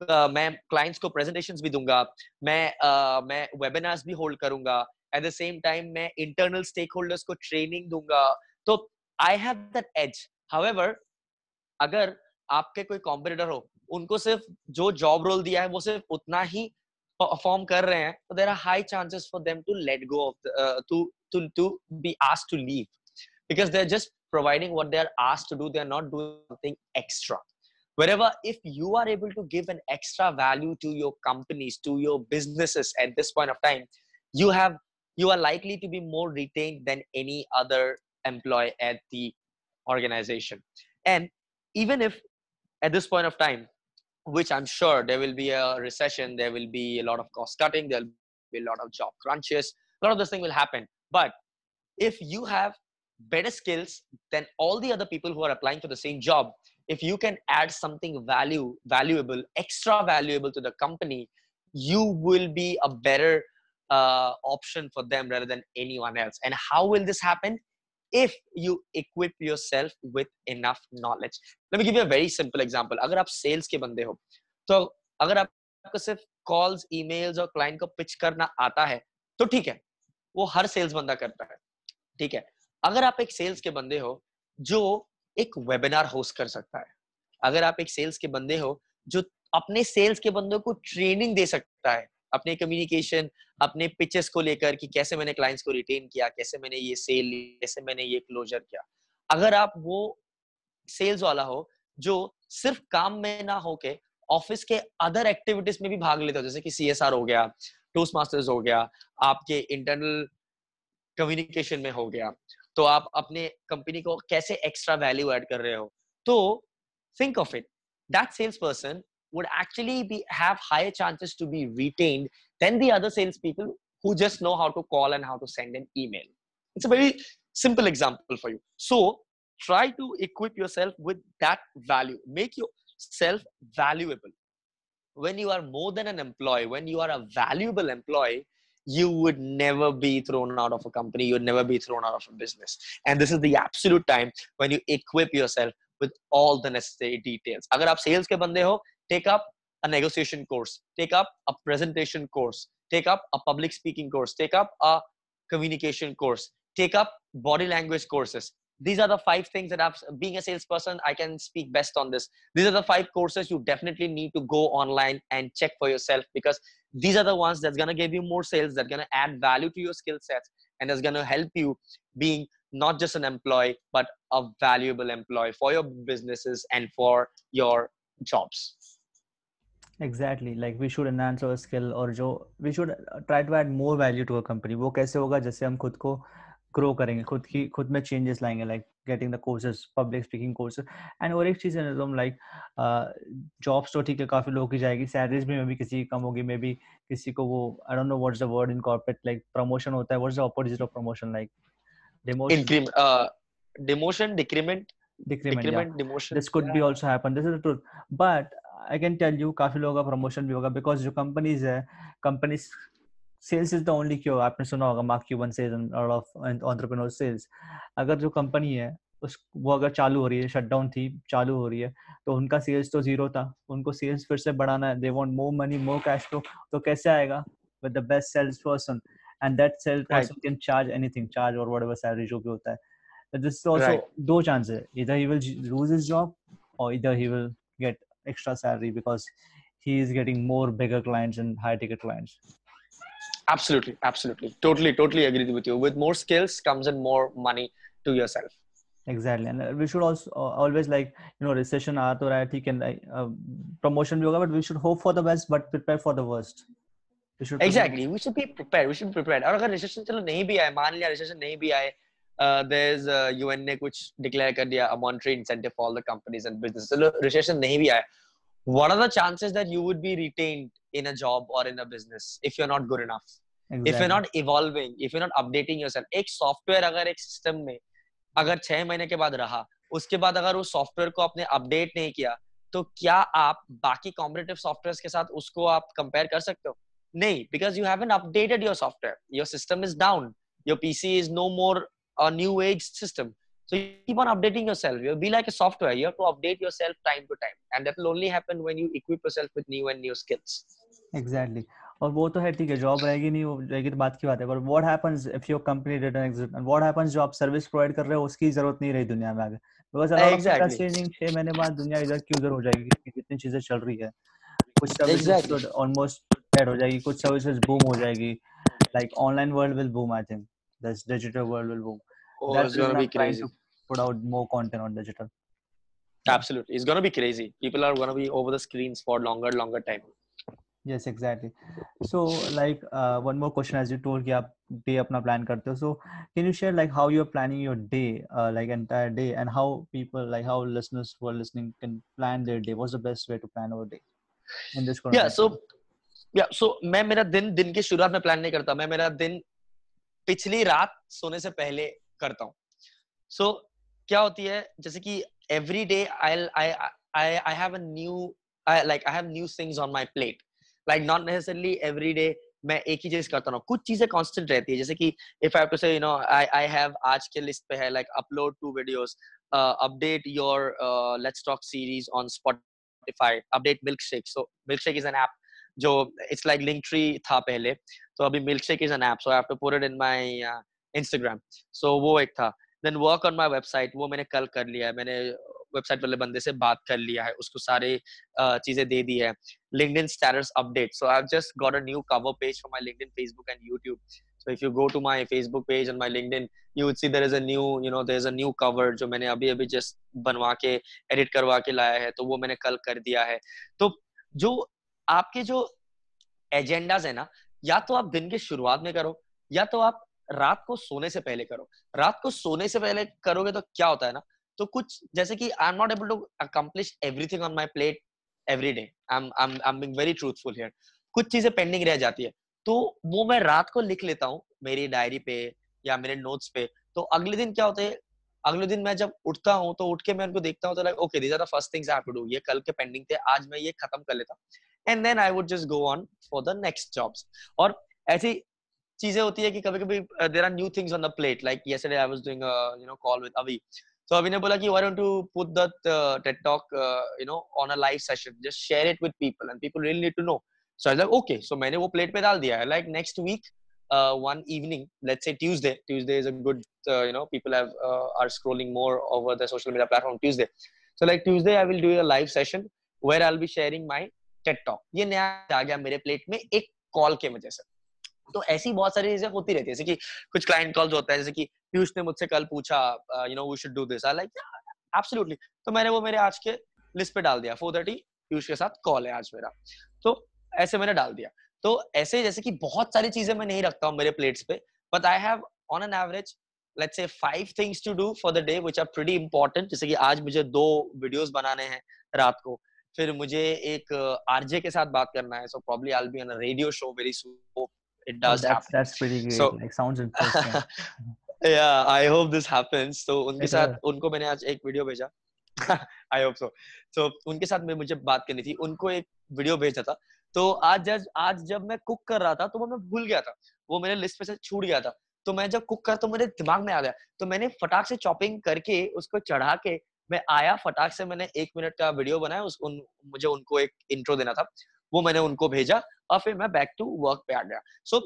uh, मैं क्लाइंट्स को प्रेजेंटेशंस भी दूंगा मैं uh, मैं वेबिनार्स भी होल्ड करूंगा एट द सेम टाइम मैं इंटरनल स्टेक होल्डर्स को ट्रेनिंग दूंगा तो I have that edge however अगर आपके कोई कॉम्पिटिटर हो उनको सिर्फ़ जो जॉब रोल दिया है वो सिर्फ़ उतना ही परफॉर्म कर रहे हैं तो there are high chances for them to let go off to to to be asked to leave because they're just providing what they're asked to do they're not doing something extra wherever if you are able to give an extra value to your companies to your businesses at this point of time you have you are likely to be more retained than any other employee at the organization and even if at this point of time which i'm sure there will be a recession there will be a lot of cost cutting there'll be a lot of job crunches a lot of this thing will happen. But if you have better skills than all the other people who are applying for the same job if you can add something value valuable extra valuable to the company you will be a better uh, option for them rather than anyone else. And how will this happen if you equip yourself with enough knowledge. Let me give you a very simple example. अगर आप sales के बंदे हो तो अगर आपको सिर्फ़ calls, emails और client को pitch करना आता है तो ठीक है, वो हर सेल्स बंदा करता है, ठीक है? अगर आप एक सेल्स के बंदे हो, जो एक वेबिनार होस्ट कर सकता है, अगर आप एक सेल्स के बंदे हो, जो अपने सेल्स के बंदों को ट्रेनिंग दे सकता है अपने कम्युनिकेशन अपने पिचेस को लेकर कि कैसे मैंने क्लाइंट्स को रिटेन किया, कैसे मैंने ये सेल कैसे मैंने ये क्लोजर किया। अगर आप वो सेल्स वाला हो, जो सिर्फ़ काम में ना होके ऑफ़िस के अदर एक्टिविटीज़ में भी भाग लेते हो, जैसे कि सी हो गया टोस्ट मास्टर्स हो गया, आपके इंटरनल कम्युनिकेशन में हो गया तो आप अपने कंपनी को कैसे एक्स्ट्रा वैल्यू ऐड कर रहे हो तो think of it that sales salesperson would actually be have higher chances to be retained than the other salespeople who just know how to call and how to send an email. It's a very simple example for you. So try to equip yourself with that value. Make yourself valuable. When you are more than an employee, when you are a valuable employee, you would never be thrown out of a company. You would never be thrown out of a business. And this is the absolute time when you equip yourself with all the necessary details. अगर आप sales के बंदे हो, take up a negotiation course, take up a presentation course, take up a public speaking course, take up a communication course, take up body language courses. These are the five things that I've, being a salesperson, I can speak best on this. These are the five courses you definitely need to go online and check for yourself because these are the ones that's going to give you more sales, that's going to add value to your skill sets, and that's going to help you being not just an employee, but a valuable employee for your businesses and for your jobs. Exactly. Like we should enhance our skill or जो we should try to add more value to a company. वो कैसे होगा जैसे हम खुद को grow करेंगे खुद की खुद में चेंजेस लाएंगे like getting the courses public speaking courses and और एक चीज़ है तुम लाइक जॉब्स तो ठीक है काफ़ी लोगों की जाएगी सैलरीज भी मे बी किसी की कम होगी मे बी किसी को वो I don't know what's the word in corporate like promotion होता है what's the opposite of promotion like demotion. Increment, uh, demotion decrement decrement, decrement yeah. demotion. This could yeah. be also happen. This is the truth. But i can tell you काफ़ी लोगों का promotion भी होगा because जो companies है companies sales is the only क्यों आपने सुना होगा Mark Cuban sales and of entrepreneur sales अगर जो कंपनी है उस वो अगर चालू हो रही है शटडाउन थी चालू हो रही है तो उनका सेल्स तो ज़ीरो था. उनको सेल्स फिर से बढ़ाना है. They want more money more cash flow तो कैसे आएगा? With the best sales person and that sales person can charge anything, charge or whatever salary jo bhi. But this is also right. two chances. Either he will lose his job, or either he will get extra salary because he is getting more bigger clients and high ticket clients. Absolutely, absolutely, totally, totally agree with you. With more skills comes in more money to yourself exactly and uh, we should also uh, always like you know recession aa to raha hai theek hai promotion bhi but we should hope for the best but prepare for the worst exactly we should be prepared we should prepared और अगर recession चलो नहीं भी आए मान लिया recession नहीं भी आए देयर इज़ यूएन ने कुछ डिक्लेयर कर दिया a monetary incentive for all the companies and business चलो रिसेशन नहीं भी आए. What are the chances that you would be retained in a job or in a business if you're not good enough? Exactly. if you're not evolving if you're not updating yourself. एक software अगर एक system में अगर छह महीने के बाद रहा उसके बाद अगर उस सॉफ्टवेयर को आपने अपडेट नहीं किया तो क्या आप बाकी कॉम्पिटेटिव सॉफ्टवेयर के साथ उसको आप कंपेयर कर सकते हो? Nay, because you haven't updated your software. Your system is down. Your PC is no more a new age system. So you keep on updating yourself. You'll be like a software. You have to update yourself time to time. And that will only happen when you equip yourself with new and new skills. Exactly. और वो तो है ठीक है job रहेगी नहीं वो रहेगी तो बात की बात है पर what happens if your company didn't exist and what happens जो आप सर्विस प्रोवाइड कर रहे हो उसकी जरूरत नहीं रही दुनिया में आगे बिकॉज़ exactly. चेंजिंग 6 महीने बाद दुनिया इधर की उधर हो जाएगी कितनी चीजें चल रही है कुछ सर्विस ऑलमोस्ट डेड हो जाएगी कुछ सर्विसेज बूम हो जाएगी like online world will boom i think this digital world will boom oh, that's it's gonna be crazy to put out more content on digital absolutely it's gonna be crazy people are gonna be over the screens for longer longer time yes exactly so like uh, one more question as you told कि आप day अपना plan करते हो so can you share like how you're planning your day uh, like entire day and how people like how listeners who are listening can plan their day what's the best way to plan our day in this yeah so या सो मैं मेरा दिन दिन की शुरुआत में plan नहीं करता। मैं मेरा दिन पिछली रात सोने से पहले करता हूँ। सो so, क्या होती है जैसे कि every day I I I have new like I have new things on my plate like not necessarily every day मैं एक ही चीज़ करता हूँ। कुछ चीज़ें कांस्टेंट रहती है जैसे कि if I to say no I I have आज के लिस्ट पे है like upload two videos update your let's talk series on Spotify update Milkshake so Milkshake is an app जो इट्स लाइक लिंक ट्री था पहले तो अभी Milkshake is an app so I to in my Instagram so वो एक था. Then work on my website वो मैंने कल कर लिया है. मैंने वेबसाइट वाले बंदे से बात कर लिया है, उसको सारे uh, चीज़ें दे दी है. LinkedIn status update so I just got a new cover page for my LinkedIn Facebook and YouTube. So if you go to my Facebook page and my LinkedIn you will see there is a new you know there is a new cover जो मैंने अभी-अभी just बनवा के edit करवा के लाया है तो वो मैंने कल कर दिया है. तो जो आपके जो एजेंडाज है ना, या तो आप दिन के शुरुआत में करो, या तो आप रात को सोने से पहले करो। रात को सोने से पहले करोगे तो क्या होता है ना तो कुछ जैसे कि I am not able to accomplish everything on my plate every day I am very truthful here कुछ चीज़ें पेंडिंग रह जाती है। तो वो मैं रात को लिख लेता हूँ मेरी डायरी पे या मेरे नोट्स पे। तो अगले दिन क्या होता है अगले दिन मैं जब उठता हूँ तो उठ के मैं उनको देखता हूँ तो like okay these are the first things I to do ये कल के पेंडिंग थे आज मैं ये खत्म कर लेता and then I would just go on for the next jobs और ऐसी चीज़ें होती है कि कभी कभी there are new things on the plate like yesterday I was doing you know call with Abhi bola ki why don't you put that uh, TED talk, uh, you know, on a live session? Just share it with people, and people really need to know. So I was like, okay. So मैंने वो plate पे डाल दिया है. Like next week, uh, one evening, let's say Tuesday. Tuesday is a good, uh, you know, people have uh, are scrolling more over the social media platform Tuesday. So like Tuesday, I will do a live session where I'll be sharing my TED talk. ये नया आ गया मेरे plate में एक call के वजह से तो ऐसी बहुत सारी चीज़ें होती रहती है जैसे कि कुछ क्लाइंट कॉल्स होता है जैसे कि पीयूष ने मुझसे कल पूछा you know we should do this I like absolutely तो मैंने वो मेरे आज के लिस्ट पे डाल दिया फोर थर्टी पीयूष के साथ कॉल है आज मेरा तो ऐसे मैंने डाल दिया तो ऐसे जैसे कि बहुत सारी चीज़ें मैं नहीं रखता हूँ मेरे प्लेट्स पे but I have on an average let's say five things to do for the day which are pretty important जैसे कि आज मुझे दो वीडियोस बनाने हैं रात को फिर मुझे एक आरजे के साथ बात करना है so probably I will be on a radio show very soon it does oh, that's, happen. That's pretty great. So, like sounds interesting. yeah, I hope this happens. तो उनके साथ उनको मैंने आज एक वीडियो भेजा. आई होप सो So उनके साथ में मुझे बात करनी थी. उनको एक वीडियो भेजा था. तो आज जब आज जब मैं कुक कर रहा था तो वो मैं भूल गया था. वो मेरे लिस्ट पे से छूट गया था. तो मैं जब कुक कर तो मेरे दिमाग में आ गया. तो मैंने फटाक से चॉपिंग करके उसको चढ़ा के मैं आया फटाक से मैंने एक मिनट का वीडियो बनाया उस उन, मुझे उनको एक इंट्रो देना था वो मैंने उनको भेजा और फिर मैं बैक टू वर्क पे आ गया सो so,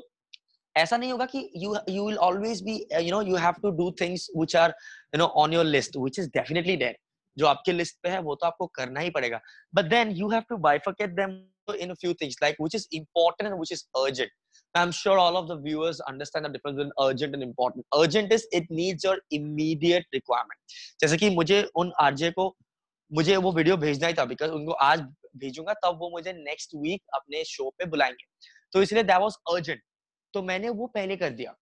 ऐसा नहीं होगा कि you you will always be you know you have to do things which are you know on your list which is definitely there जो आपके लिस्ट पे है वो तो आपको करना ही पड़ेगा but then you have to bifurcate them in a few things like which is important and which is urgent i'm sure all of the viewers understand the difference between urgent and important urgent is it needs your immediate requirement जैसे कि मुझे उन RJ को मुझे वो video भेजना ही था because उनको आज भेजूँगा तब वो मुझे नेक्स्ट वीक अपने शो पे बुलाएँगे तो इसलिए दैट वाज अर्जेंट तो मैंने वो पहले कर दिया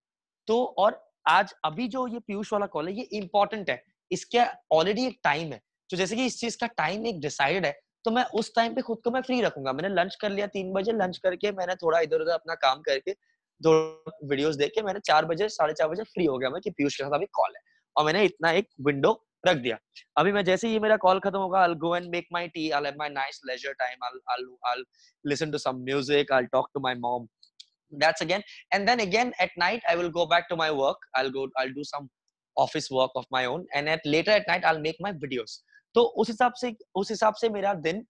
तो और आज अभी जो ये पीयूष वाला कॉल है ये इंपॉर्टेंट है इसके ऑलरेडी एक टाइम है तो जैसे कि इस चीज़ का टाइम एक डिसाइडेड है तो मैं उस टाइम पे खुद को मैं फ्री रखूँगा। मैंने लंच कर लिया तीन बजे लंच करके मैंने थोड़ा इधर उधर अपना काम करके दो वीडियोस देख के मैंने चार बजे साढ़े चार बजे फ्री हो गया मैं कि पीयूष के साथ अभी कॉल है। और मैंने इतना एक विंडो रख दिया। अभी मैं जैसे ही मेरा कॉल खत्म होगा I go and make my tea I my nice leisure time listen to some I talk to my mom That's again, and then again at night I will go back to my work. I'll go, I'll do some office work of my own, and at later at night I'll make my videos. तो उस हिसाब से, उस हिसाब से मेरा दिन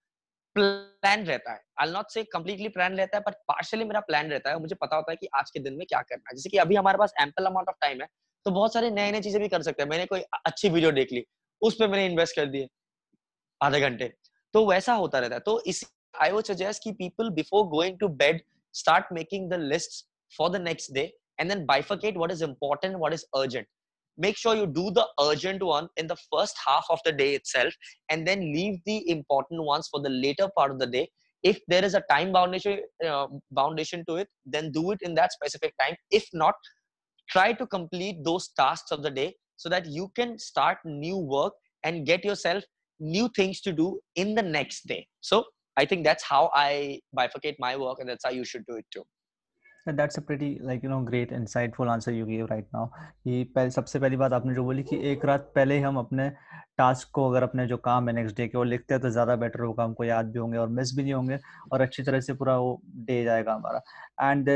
plan रहता है। I not say completely plan रहता है पर पार्शियली मेरा प्लान रहता है। मुझे पता होता है कि आज के दिन में क्या करना है। जैसे कि अभी हमारे पास एम्पल अमाउंट ऑफ़ टाइम है तो बहुत सारे नए नए चीज़ें भी कर सकते हैं। मैंने कोई अच्छी वीडियो देख ली, उस पर मैंने इन्वेस्ट कर दिए आधे घंटे। तो वैसा होता रहता है। तो इस आई वो सजेस्ट कि people before going to bed start making the lists for the next day and then bifurcate what is important, what is urgent make sure you do the urgent one in the first half of the day itself and then leave the important ones for the later part of the day. If there is a time foundation uh, foundation to it then do it in that specific time. If not try to complete those tasks of the day so that you can start new work and get yourself new things to do in the next day. So i think that's how i bifurcate my work and that's how you should do it too that's a pretty like you know great insightful answer you gave right now He, पहले सबसे पहली बात आपने जो बोली कि एक रात पहले हम अपने टास्क को अगर अपने जो काम है नेक्स्ट डे के वो लिखते हैं तो ज़्यादा बेटर होगा हमको याद भी होंगे और मिस भी नहीं होंगे और अच्छी तरह से पूरा वो डे जाएगा हमारा। And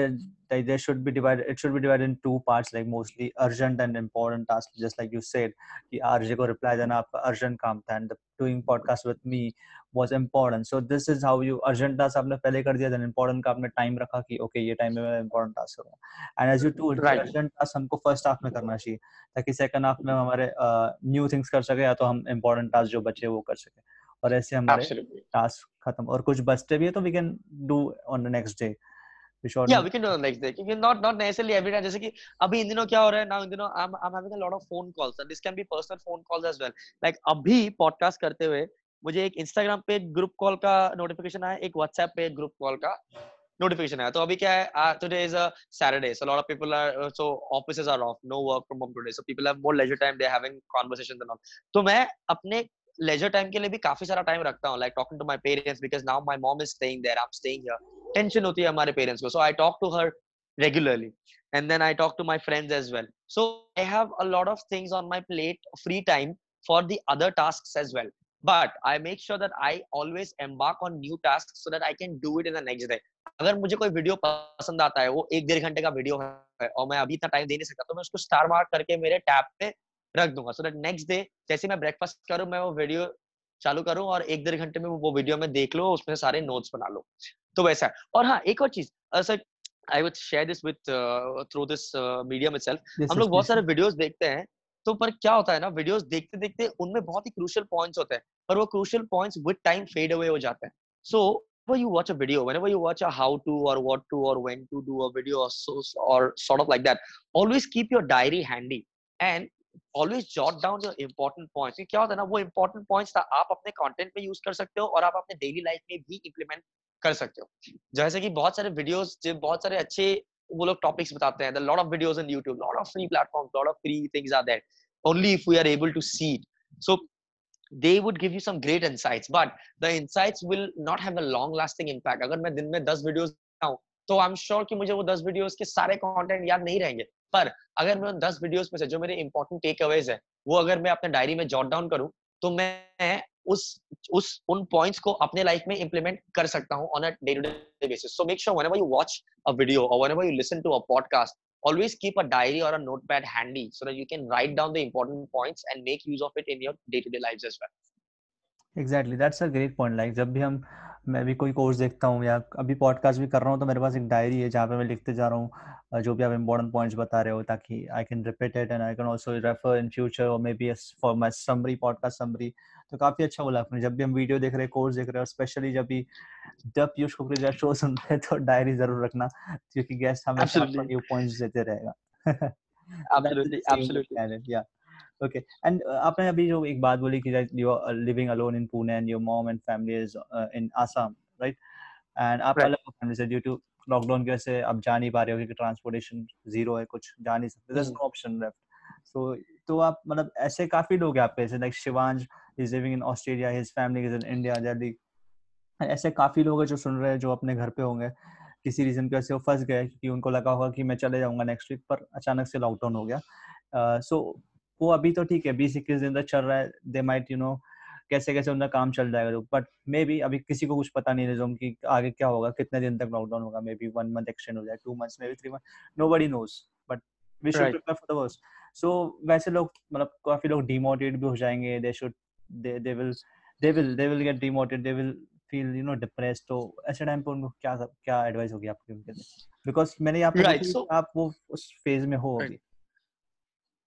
they should be divided it should be divided in two parts like mostly urgent and important tasks just like you said कि आरजे को रिप्लाई देना आपका अर्जेंट काम था and doing podcast with me was important so this is how you urgent task आपने पहले कर दिया देन इंपॉर्टेंट का आपने टाइम रखा कि ओके okay, ये टाइम में मैं इंपॉर्टेंट टास्क करूँगा। And as you told urgent task हमको फ़र्स्ट हाफ़ में करना चाहिए ताकि सेकंड हाफ़ में हमारे न्यू थिंग्स कर सके या तो काम इम्पोर्टेंट टास्क जो बचे वो कर सके। और ऐसे हमारे टास्क खत्म। और कुछ बचते भी तो है तो we can do on the next day मुझे एक इंस्टाग्राम पे ग्रुप कॉल का नोटिफिकेशन आया एक व्हाट्सएप पे ग्रुप कॉल का। Notification आया तो अभी क्या है uh, today is a Saturday so a lot of people are uh, so offices are off no work from home today so people have more leisure time they're having conversations and all तो मैं अपने leisure time के लिए भी काफ़ी सारा time रखता हूँ like talking to my parents because now my mom is staying there I'm staying here tension होती है हमारे पेरेंट्स को so I talk to her regularly and then i talk to my friends as well so i have a lot of things on my plate free time for the other tasks as well but i make sure that i always embark on new tasks so that i can do it in the next day. अगर मुझे कोई video पसंद आता है वो एक डेढ़ घंटे का वीडियो है और मैं अभी इतना टाइम दे नहीं सकता तो मैं उसको स्टार मार्क करके मेरे टैब पे रख दूँगा सो दैट नेक्स्ट डे जैसे मैं ब्रेकफास्ट करूँ मैं वो वीडियो चालू करूँ और एक डेढ़ घंटे में वो वीडियो में देख लो उसमें सारे नोट्स बना लो। तो वैसा है। और हाँ एक और चीज़ sir I would share this with through this medium itself हम लोग बहुत सारे वीडियोस देखते हैं तो पर क्या होता है ना, वीडियोस देखते देखते उनमें बहुत ही क्रूशियल पॉइंट्स होते हैं, पर वो crucial points with time fade away हो जाते हैं। So whenever you watch a video, whenever you watch a how to or what to or when to do a video or so, or sort of like that, always keep your diary always jot down your important points क्या होता है ना, वो important points था आप अपने content में use कर सकते हो और आप अपने डेली लाइफ में भी इंप्लीमेंट कर सकते हो। जैसे कि बहुत सारे वीडियोस जो बहुत सारे अच्छे वो लोग टॉपिक्स बताते हैं। Lot of videos in YouTube lot of free platforms lot of free things are there only if we are able to see it. So, they would give you some great insights, but the insights will not have a long lasting impact. अगर मैं दिन में 10 videos तो I am sure कि मुझे वो 10 videos के सारे कंटेंट याद नहीं रहेंगे। पर अगर मैं दस वीडियोस में से जो मेरे इंपॉर्टेंट टेक अवेज है, वो अगर मैं अपने डायरी में जॉट डाउन करूँ तो मैं उस उस उन पॉइंट्स को अपने लाइफ में इंप्लीमेंट कर सकता हूँ on a day to day basis so make sure whenever you watch a video और whenever you listen to a podcast always keep a diary or a notepad handy so that you can write down the important points and make use of it in your day to day lives as well exactly that's a great point like जब भी हम मैं भी कोई course देखता हूँ या अभी पॉडकास्ट भी कर रहा हूँ तो मेरे पास एक डायरी है जहाँ पे मैं लिखते जा रहा हूँ जो भी आप इम्पोर्टेंट पॉइंट्स बता रहे हो ताकि I can repeat it and I can also refer in future और may be for my summary podcast summary तो काफ़ी अच्छा बोला आपने जब भी हम वीडियो देख रहे हैं कोर्स देख रहे हैं और स्पेशली जब भी जब पीयूष कुकरेजा शो सुन रहे हैं तो डायरी ज़रूर रखना क्योंकि गेस्ट हमें न्यू पॉइंट्स देते रहेगा। Absolutely absolutely. yeah. Okay. And uh, आपने अभी जो एक बात बोली कि you are living alone in Pune and your mom and family is uh, in Assam right? And आप right. अलग फैमिली से ड्यू टू लॉकडाउन की वजह से आप जा नहीं पा रहे हो क्योंकि ट्रांसपोर्टेशन ज़ीरो है कुछ जा नहीं सकते। There's no option left. So तो आप मतलब ऐसे काफ़ी लोग हैं आपके जैसे like Shivansh is living in Australia his family is in India Delhi ऐसे काफ़ी लोग हैं जो सुन रहे हैं जो अपने घर पे होंगे किसी रीजन की वजह से वो फंस गए क्योंकि उनको लगा होगा कि मैं चले जाऊँगा नेक्स्ट वीक पर अचानक से लॉकडाउन हो गया। सो uh, so, वो अभी तो ठीक है बीस इक्कीस दिन तक चल रहा है दे माइट यू नो कैसे कैसे उनका काम चल जाएगा बट मे बी अभी किसी को कुछ पता नहीं रिजोम कि आगे क्या होगा कितने दिन तक लॉकडाउन होगा may be one month extend हो जाए two months may be three month nobody knows but we should prepare for the worst so वैसे लोग मतलब काफ़ी लोग डिमोटिवेट भी हो जाएँगे they should they will they will they will get demotivate they will feel you know depressed तो ऐसे टाइम पे उनको क्या क्या एडवाइस होगी आपकी उनके लिए? बिकॉज़ मैंने यहाँ पे right, so, आप वो उस फ़ेज़ में हो अभी।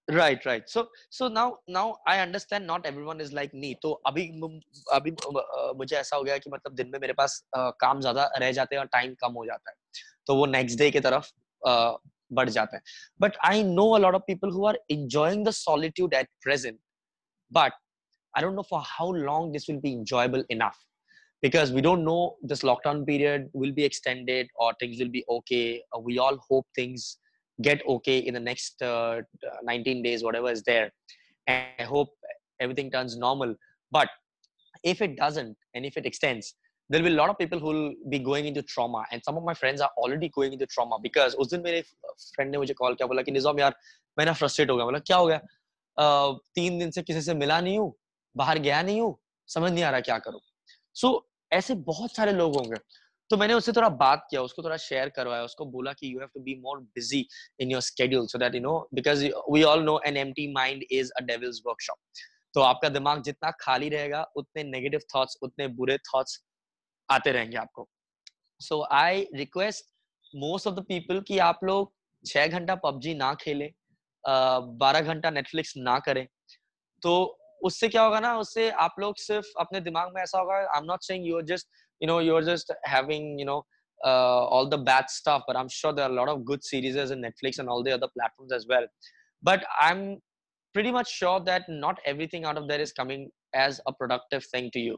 right right so so now now i understand not everyone is like me तो अभी अभी मुझे ऐसा हो गया कि मतलब दिन में मेरे पास काम ज्यादा रह जाते हैं और टाइम कम हो जाता है तो वो नेक्स्ट डे की तरफ बढ़ जाता है but I know a lot of people who are enjoying the solitude at present but I don't know for how long this will be enjoyable enough because we don't know this lockdown period will be extended or things will be okay. Uh, we all hope things get okay in the next uh, 19 days whatever is there and i hope everything turns normal but if it doesn't and if it extends there will be a lot of people who will be going into trauma and some of my friends are already going into trauma because friend ने मुझे call किया बोला कि निज़ाम यार मैं ना frustrate हो गया बोला क्या हो गया uh, तीन दिन से किसी से मिला नहीं हूँ बाहर गया नहीं हूँ समझ नहीं आ रहा क्या करूँ सो so, ऐसे बहुत सारे लोग होंगे तो मैंने उससे थोड़ा बात किया, उसको थोड़ा शेयर करवाया, उसको बोला कि you have to be more busy in your schedule so that you know because we all know an empty mind is a devil's workshop तो आपका दिमाग जितना खाली रहेगा, उतने नेगेटिव थॉट्स उतने बुरे थॉट्स आते रहेंगे आपको। So I request most of the people कि आप लोग छह घंटा पबजी ना खेलें बारह घंटा नेटफ्लिक्स ना करें। तो उससे क्या होगा ना, उससे आप लोग सिर्फ़ अपने दिमाग में ऐसा होगा I am not saying you are just you know you're just having you know uh, all the bad stuff but i'm sure there are a lot of good series in netflix and all the other platforms as well but i'm pretty much sure that not everything out of there is coming as a productive thing to you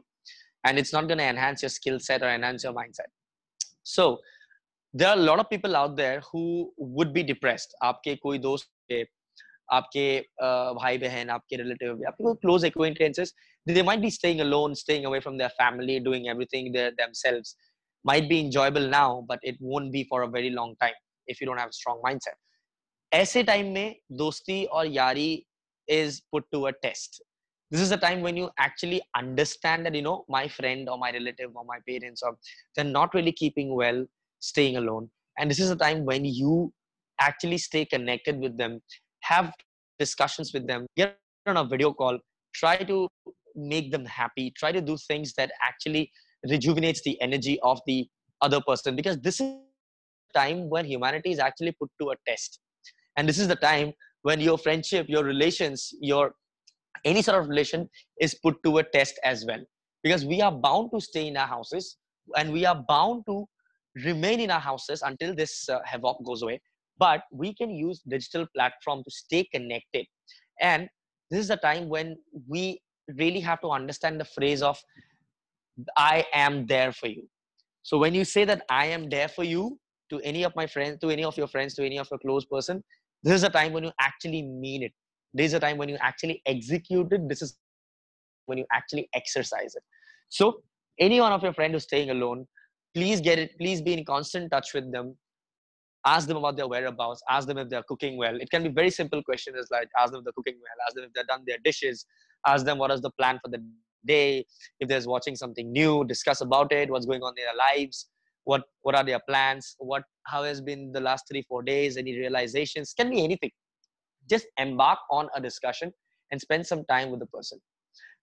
and it's not going to enhance your skill set or enhance your mindset so there are a lot of people out there who would be depressed आपके कोई दोस्त आपके भाई बहन आपके relative आपके कोई close acquaintances they might be staying alone staying away from their family doing everything there themselves might be enjoyable now but it won't be for a very long time if you don't have a strong mindset ऐसे time में दोस्ती और यारी is put to a test this is the time when you actually understand that you know my friend or my relative or my parents or they're not really keeping well staying alone and this is the time when you actually stay connected with them have discussions with them get on a video call try to make them happy try to do things that actually rejuvenates the energy of the other person. Because this is time when humanity is actually put to a test. And this is the time when your friendship your relations your any sort of relation is put to a test as well. Because we are bound to stay in our houses and we are bound to remain in our houses until this uh, havoc goes away but we can use digital platform to stay connected and this is the time when we really have to understand the phrase of I am there for you. So when you say that I am there for you to any of my friends, to any of your friends, to any of your close person, this is a time when you actually mean it. This is a time when you actually execute it. This is when you actually exercise it. So any one of your friends who's staying alone, please get it. Please be in constant touch with them. Ask them about their whereabouts. Ask them if they're cooking well. It can be very simple questions like ask them if they're cooking well. Ask them if they've done their dishes ask them what is the plan for the day if there's watching something new discuss about it what's going on in their lives what what are their plans what how has been the last three four days any realizations can be anything just embark on a discussion and spend some time with the person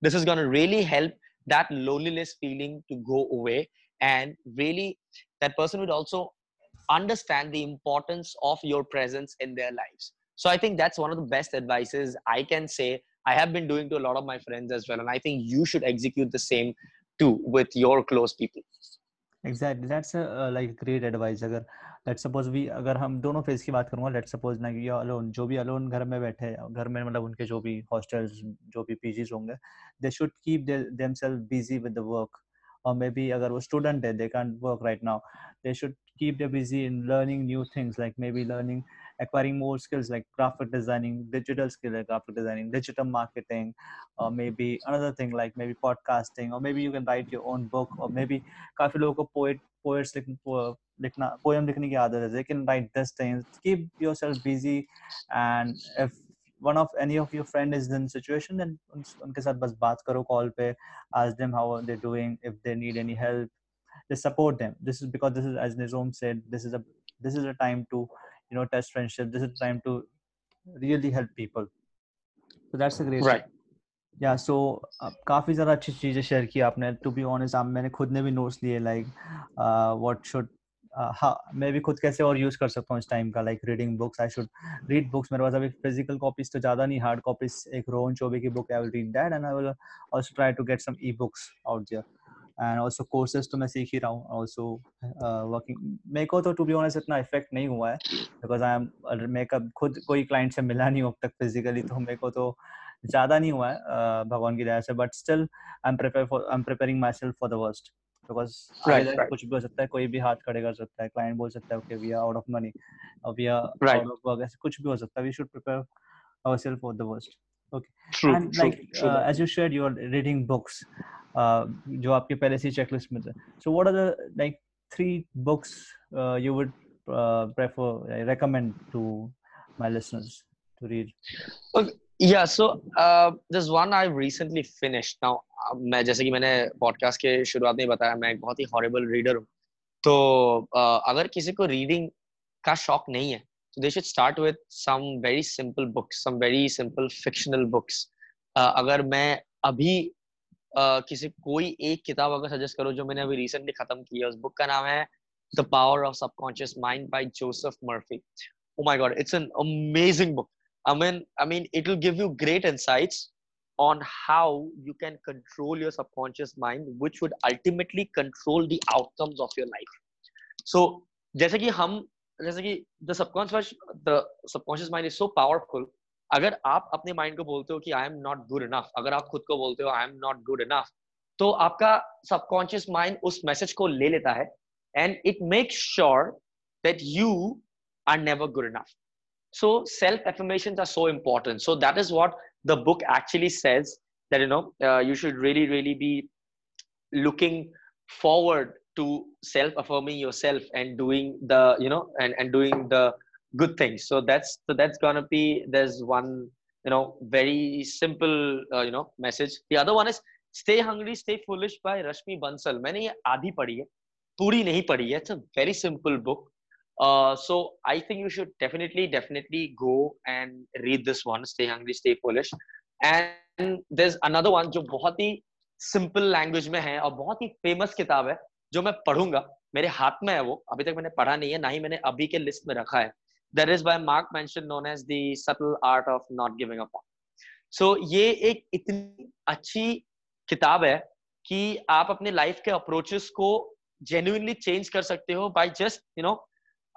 this is going to really help that loneliness feeling to go away and really that person would also understand the importance of your presence in their lives so i think that's one of the best advices i can say I have been doing to a lot of my friends as well. And I think you should execute the same too with your close people. Exactly. That's a uh, like great advice. अगर let's suppose we अगर हम दोनों phase की बात करूँगा let's suppose ना ये alone जो भी alone घर में बैठे घर में मतलब उनके जो भी hostels जो भी PGs होंगे they should keep their, themselves busy with the work or maybe agar wo student hai they can't work right now they should keep them busy in learning new things like maybe learning acquiring more skills like graphic designing, digital skill like graphic designing, digital marketing, or maybe another thing like maybe podcasting, or maybe you can write your own book, or maybe काफी लोगों को poet poets लिखना poem लिखने की आदत है they can write these things keep yourself busy and if one of any of your friend is in situation then उनके साथ बस बात करो call पे ask them how they're doing if they need any help just support them. This is because this is as Nizom said this is a this is a time to you know test friendship. This is a time to really help people. So that's a great right. या सो काफ़ी ज़्यादा अच्छी चीज़ें share की आपने। To be honest आप मैंने खुद ने भी नोट्स लिए लाइक व्हाट शुड हाँ मैं भी खुद कैसे और यूज़ कर सकता हूँ इस टाइम का like reading books I should read books मेरे पास अभी फ़िज़िकल कॉपीज तो ज़्यादा नहीं हार्ड कॉपीज एक रोहन चौबे की book I will read that and I will also try to get some e books out there and also courses तो मैं सीख ही रहा हूँ ऑल्सो वर्किंग मेरे को तो टू बी ऑनेस्ट इतना इफ़ेक्ट नहीं हुआ है बिकॉज़ आई एम मेकअप खुद कोई क्लाइंट से मिला नहीं अब तक फिजिकली तो मेरे को तो ज़्यादा नहीं हुआ है uh, भगवान की दया से but still I am prepare for I am preparing myself for the worst because कुछ भी हो सकता है कोई भी हाथ खड़े कर सकता है क्लाइंट बोल सकता है okay we are out of money we are out of work ऐसे कुछ भी हो सकता है we should prepare our self for the worst okay and like uh, as you shared you are reading books जो आपके पहले से चेकलिस्ट में थे। So what are the like three books you would prefer recommend to my listeners to read? Uh, there's one i recently finished. Now uh, मैं जैसे कि मैंने पॉडकास्ट के शुरुआत में बताया मैं एक बहुत ही हॉरिबल रीडर हूँ। तो uh, अगर किसी को रीडिंग का शौक नहीं है तो they should start with some very simple books some very simple fictional books अगर मैं अभी uh, किसी कोई एक किताब अगर सजेस्ट करो जो मैंने अभी रिसेंटली खत्म की है उस बुक का नाम है the power of subconscious mind by Joseph Murphy oh my god it's an amazing book i mean i mean it will give you great insights on how you can control your subconscious mind which would ultimately control the outcomes of your life so जैसे कि हम जैसे कि the subconscious the subconscious mind is so powerful अगर आप अपने mind को बोलते हो कि I am not good enough अगर आप खुद को बोलते हो I am not good enough तो आपका सबकॉन्शियस माइंड उस मैसेज को ले लेता है and it make sure that you are never good enough so self affirmation are so important so that is what the book actually sells that you know you should really really be looking forward to self affirming yourself and doing the you know and and doing the good things so that's so that's gonna be there's one you know very simple uh, you know message the other one is stay hungry stay foolish by rashmi bansal मैंने ये आधी पढ़ी है पूरी नहीं पढ़ी है it's a very simple book uh, so I think you should definitely definitely go and read this one stay hungry stay foolish and there's another one जो बहुत ही सिंपल लैंग्वेज में है और बहुत ही फ़ेमस किताब है जो मैं पढ़ूँगा मेरे हाथ में है वो अभी तक मैंने पढ़ा नहीं है ना ही मैंने अभी के लिस्ट में रखा है that is by Mark Manson known as the subtle art of not giving up so ये एक इतनी अच्छी किताब है कि आप अपने लाइफ के अप्रोचेस को जेन्युइनली चेंज कर सकते हो by just you know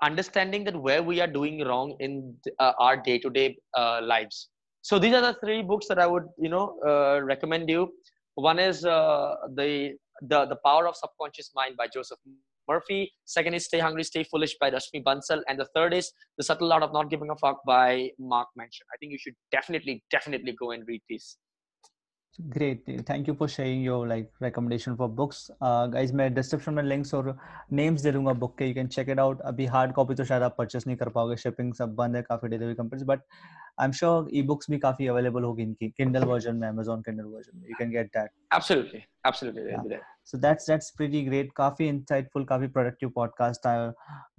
understanding that where we are doing wrong in uh, our day to day lives so these are the three books that i would you know uh, recommend you one is uh, the the the power of subconscious mind by joseph murphy second is stay hungry stay foolish by rashmi bansal and the third is the subtle art of not giving a fuck by mark manson i think you should definitely definitely go and read these great thank you for sharing your like recommendation for books uh, guys मैं description में links और names दे दूंगा book के you can check it out अभी hard copy तो शायद आप purchase नहीं कर पाओगे shipping सब बंद है काफी delivery companies but I'm sure e-books भी काफी available होगी इनकी Kindle version में Amazon Kindle version you can get that absolutely absolutely yeah. So that's that's pretty great. काफ़ी insightful काफ़ी productive podcast. I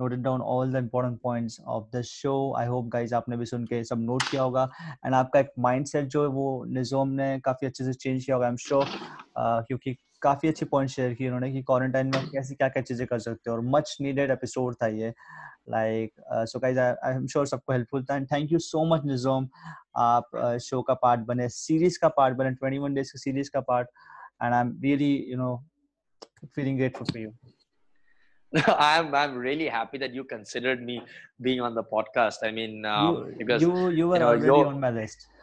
noted down all the important points of the show. I hope guys आपने भी सुन के सब note किया होगा. And आपका एक mindset जो है वो निजोम ने काफ़ी अच्छे से change किया होगा I'm sure uh, क्योंकि काफ़ी अच्छी पॉइंट शेयर की उन्होंने कि क्वारंटाइन में कैसी क्या क्या चीज़ें कर सकते हो और मच नीडेड एपिसोड था ये. Like so guys I am sure सबको हेल्पफुल था. And thank you so much निजोम. आप शो uh, का पार्ट बने सीरीज़ का पार्ट बने 21 डेज़ की सीरीज़ का part and I am really you know feeling grateful for you I'm I'm really happy that you considered me being on the podcast. I mean, um, you, because you you were you know, already on my list.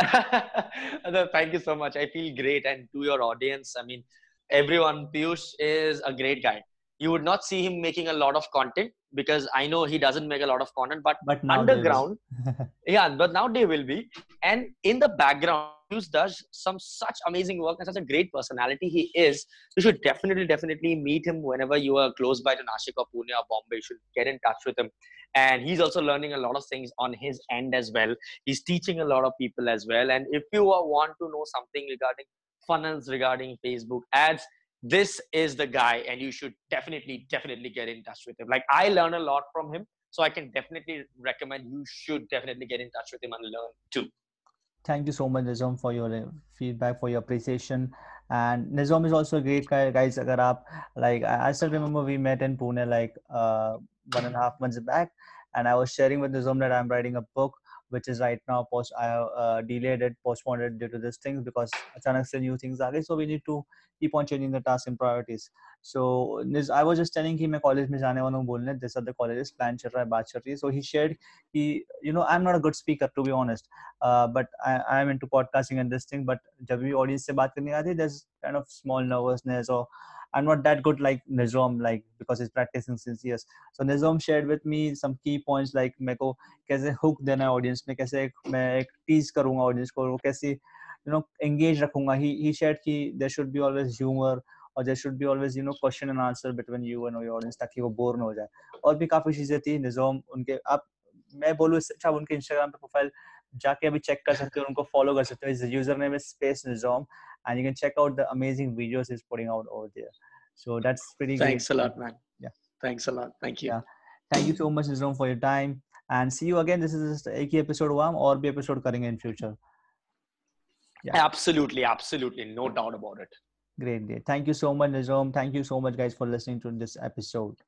thank you so much. I feel great, and to your audience, I mean, everyone. Piyush is a great guy. You would not see him making a lot of content because I know he doesn't make a lot of content. But, but underground, yeah, but now they will be. And in the background, Piyush does some such amazing work and such a great personality he is. You should definitely, definitely meet him whenever you are close by to Nashik or Pune or Bombay. You should get in touch with him. And he's also learning a lot of things on his end as well. He's teaching a lot of people as well. And if you want to know something regarding funnels, regarding Facebook ads, this is the guy, and you should definitely, definitely get in touch with him. Like I learn a lot from him. So I can definitely recommend you should definitely get in touch with him and learn too thank you so much nizam for your uh, feedback for your appreciation and nizam is also a great guy guys agar like i still remember we met in pune like uh, one and a half months back and i was sharing with nizam that i'm writing a book which is right now post i uh, delayed it postponed it due to this things because achanak se new things are so we need to keep on changing the task and priorities so i was just telling him मैं college में जाने वाला हूँ बोलने this other colleges plan चल रहा है बात चल रही है so he shared he you know I'm not a good speaker to be honest uh, but I I am into podcasting and this thing but जब भी audience से बात करने आती there's kind of small nervousness or I'm not that good like Nizam, like because he's practicing since years. So Nizam shared with me some key points like मेरे को कैसे hook देना है audience में कैसे मैं एक tease करूँगा audience को कैसे you know engage रखूँगा. He he shared कि there should be always humor और there should be always you know question and answer between you and your audience ताकि वो बोर ना हो जाए. और भी काफ़ी चीज़ें थी निज़ाम उनके आप मैं बोलूँ अच्छा उनके इंस्टाग्राम पे प्रोफ़ाइल जाके अभी चेक कर सकते हो उनको फॉलो कर सकते हो यूज़र नेम इज़ स्पेस निजोम and you can check out the amazing videos he's putting out over there so that's pretty thanks great. a lot man yeah thanks a lot thank you yeah thank you so much Nizam for your time and see you again this is just एक ही episode हुआ हम और भी episode करेंगे in future yeah absolutely absolutely no doubt about it great great thank you so much Nizam thank you so much guys for listening to this episode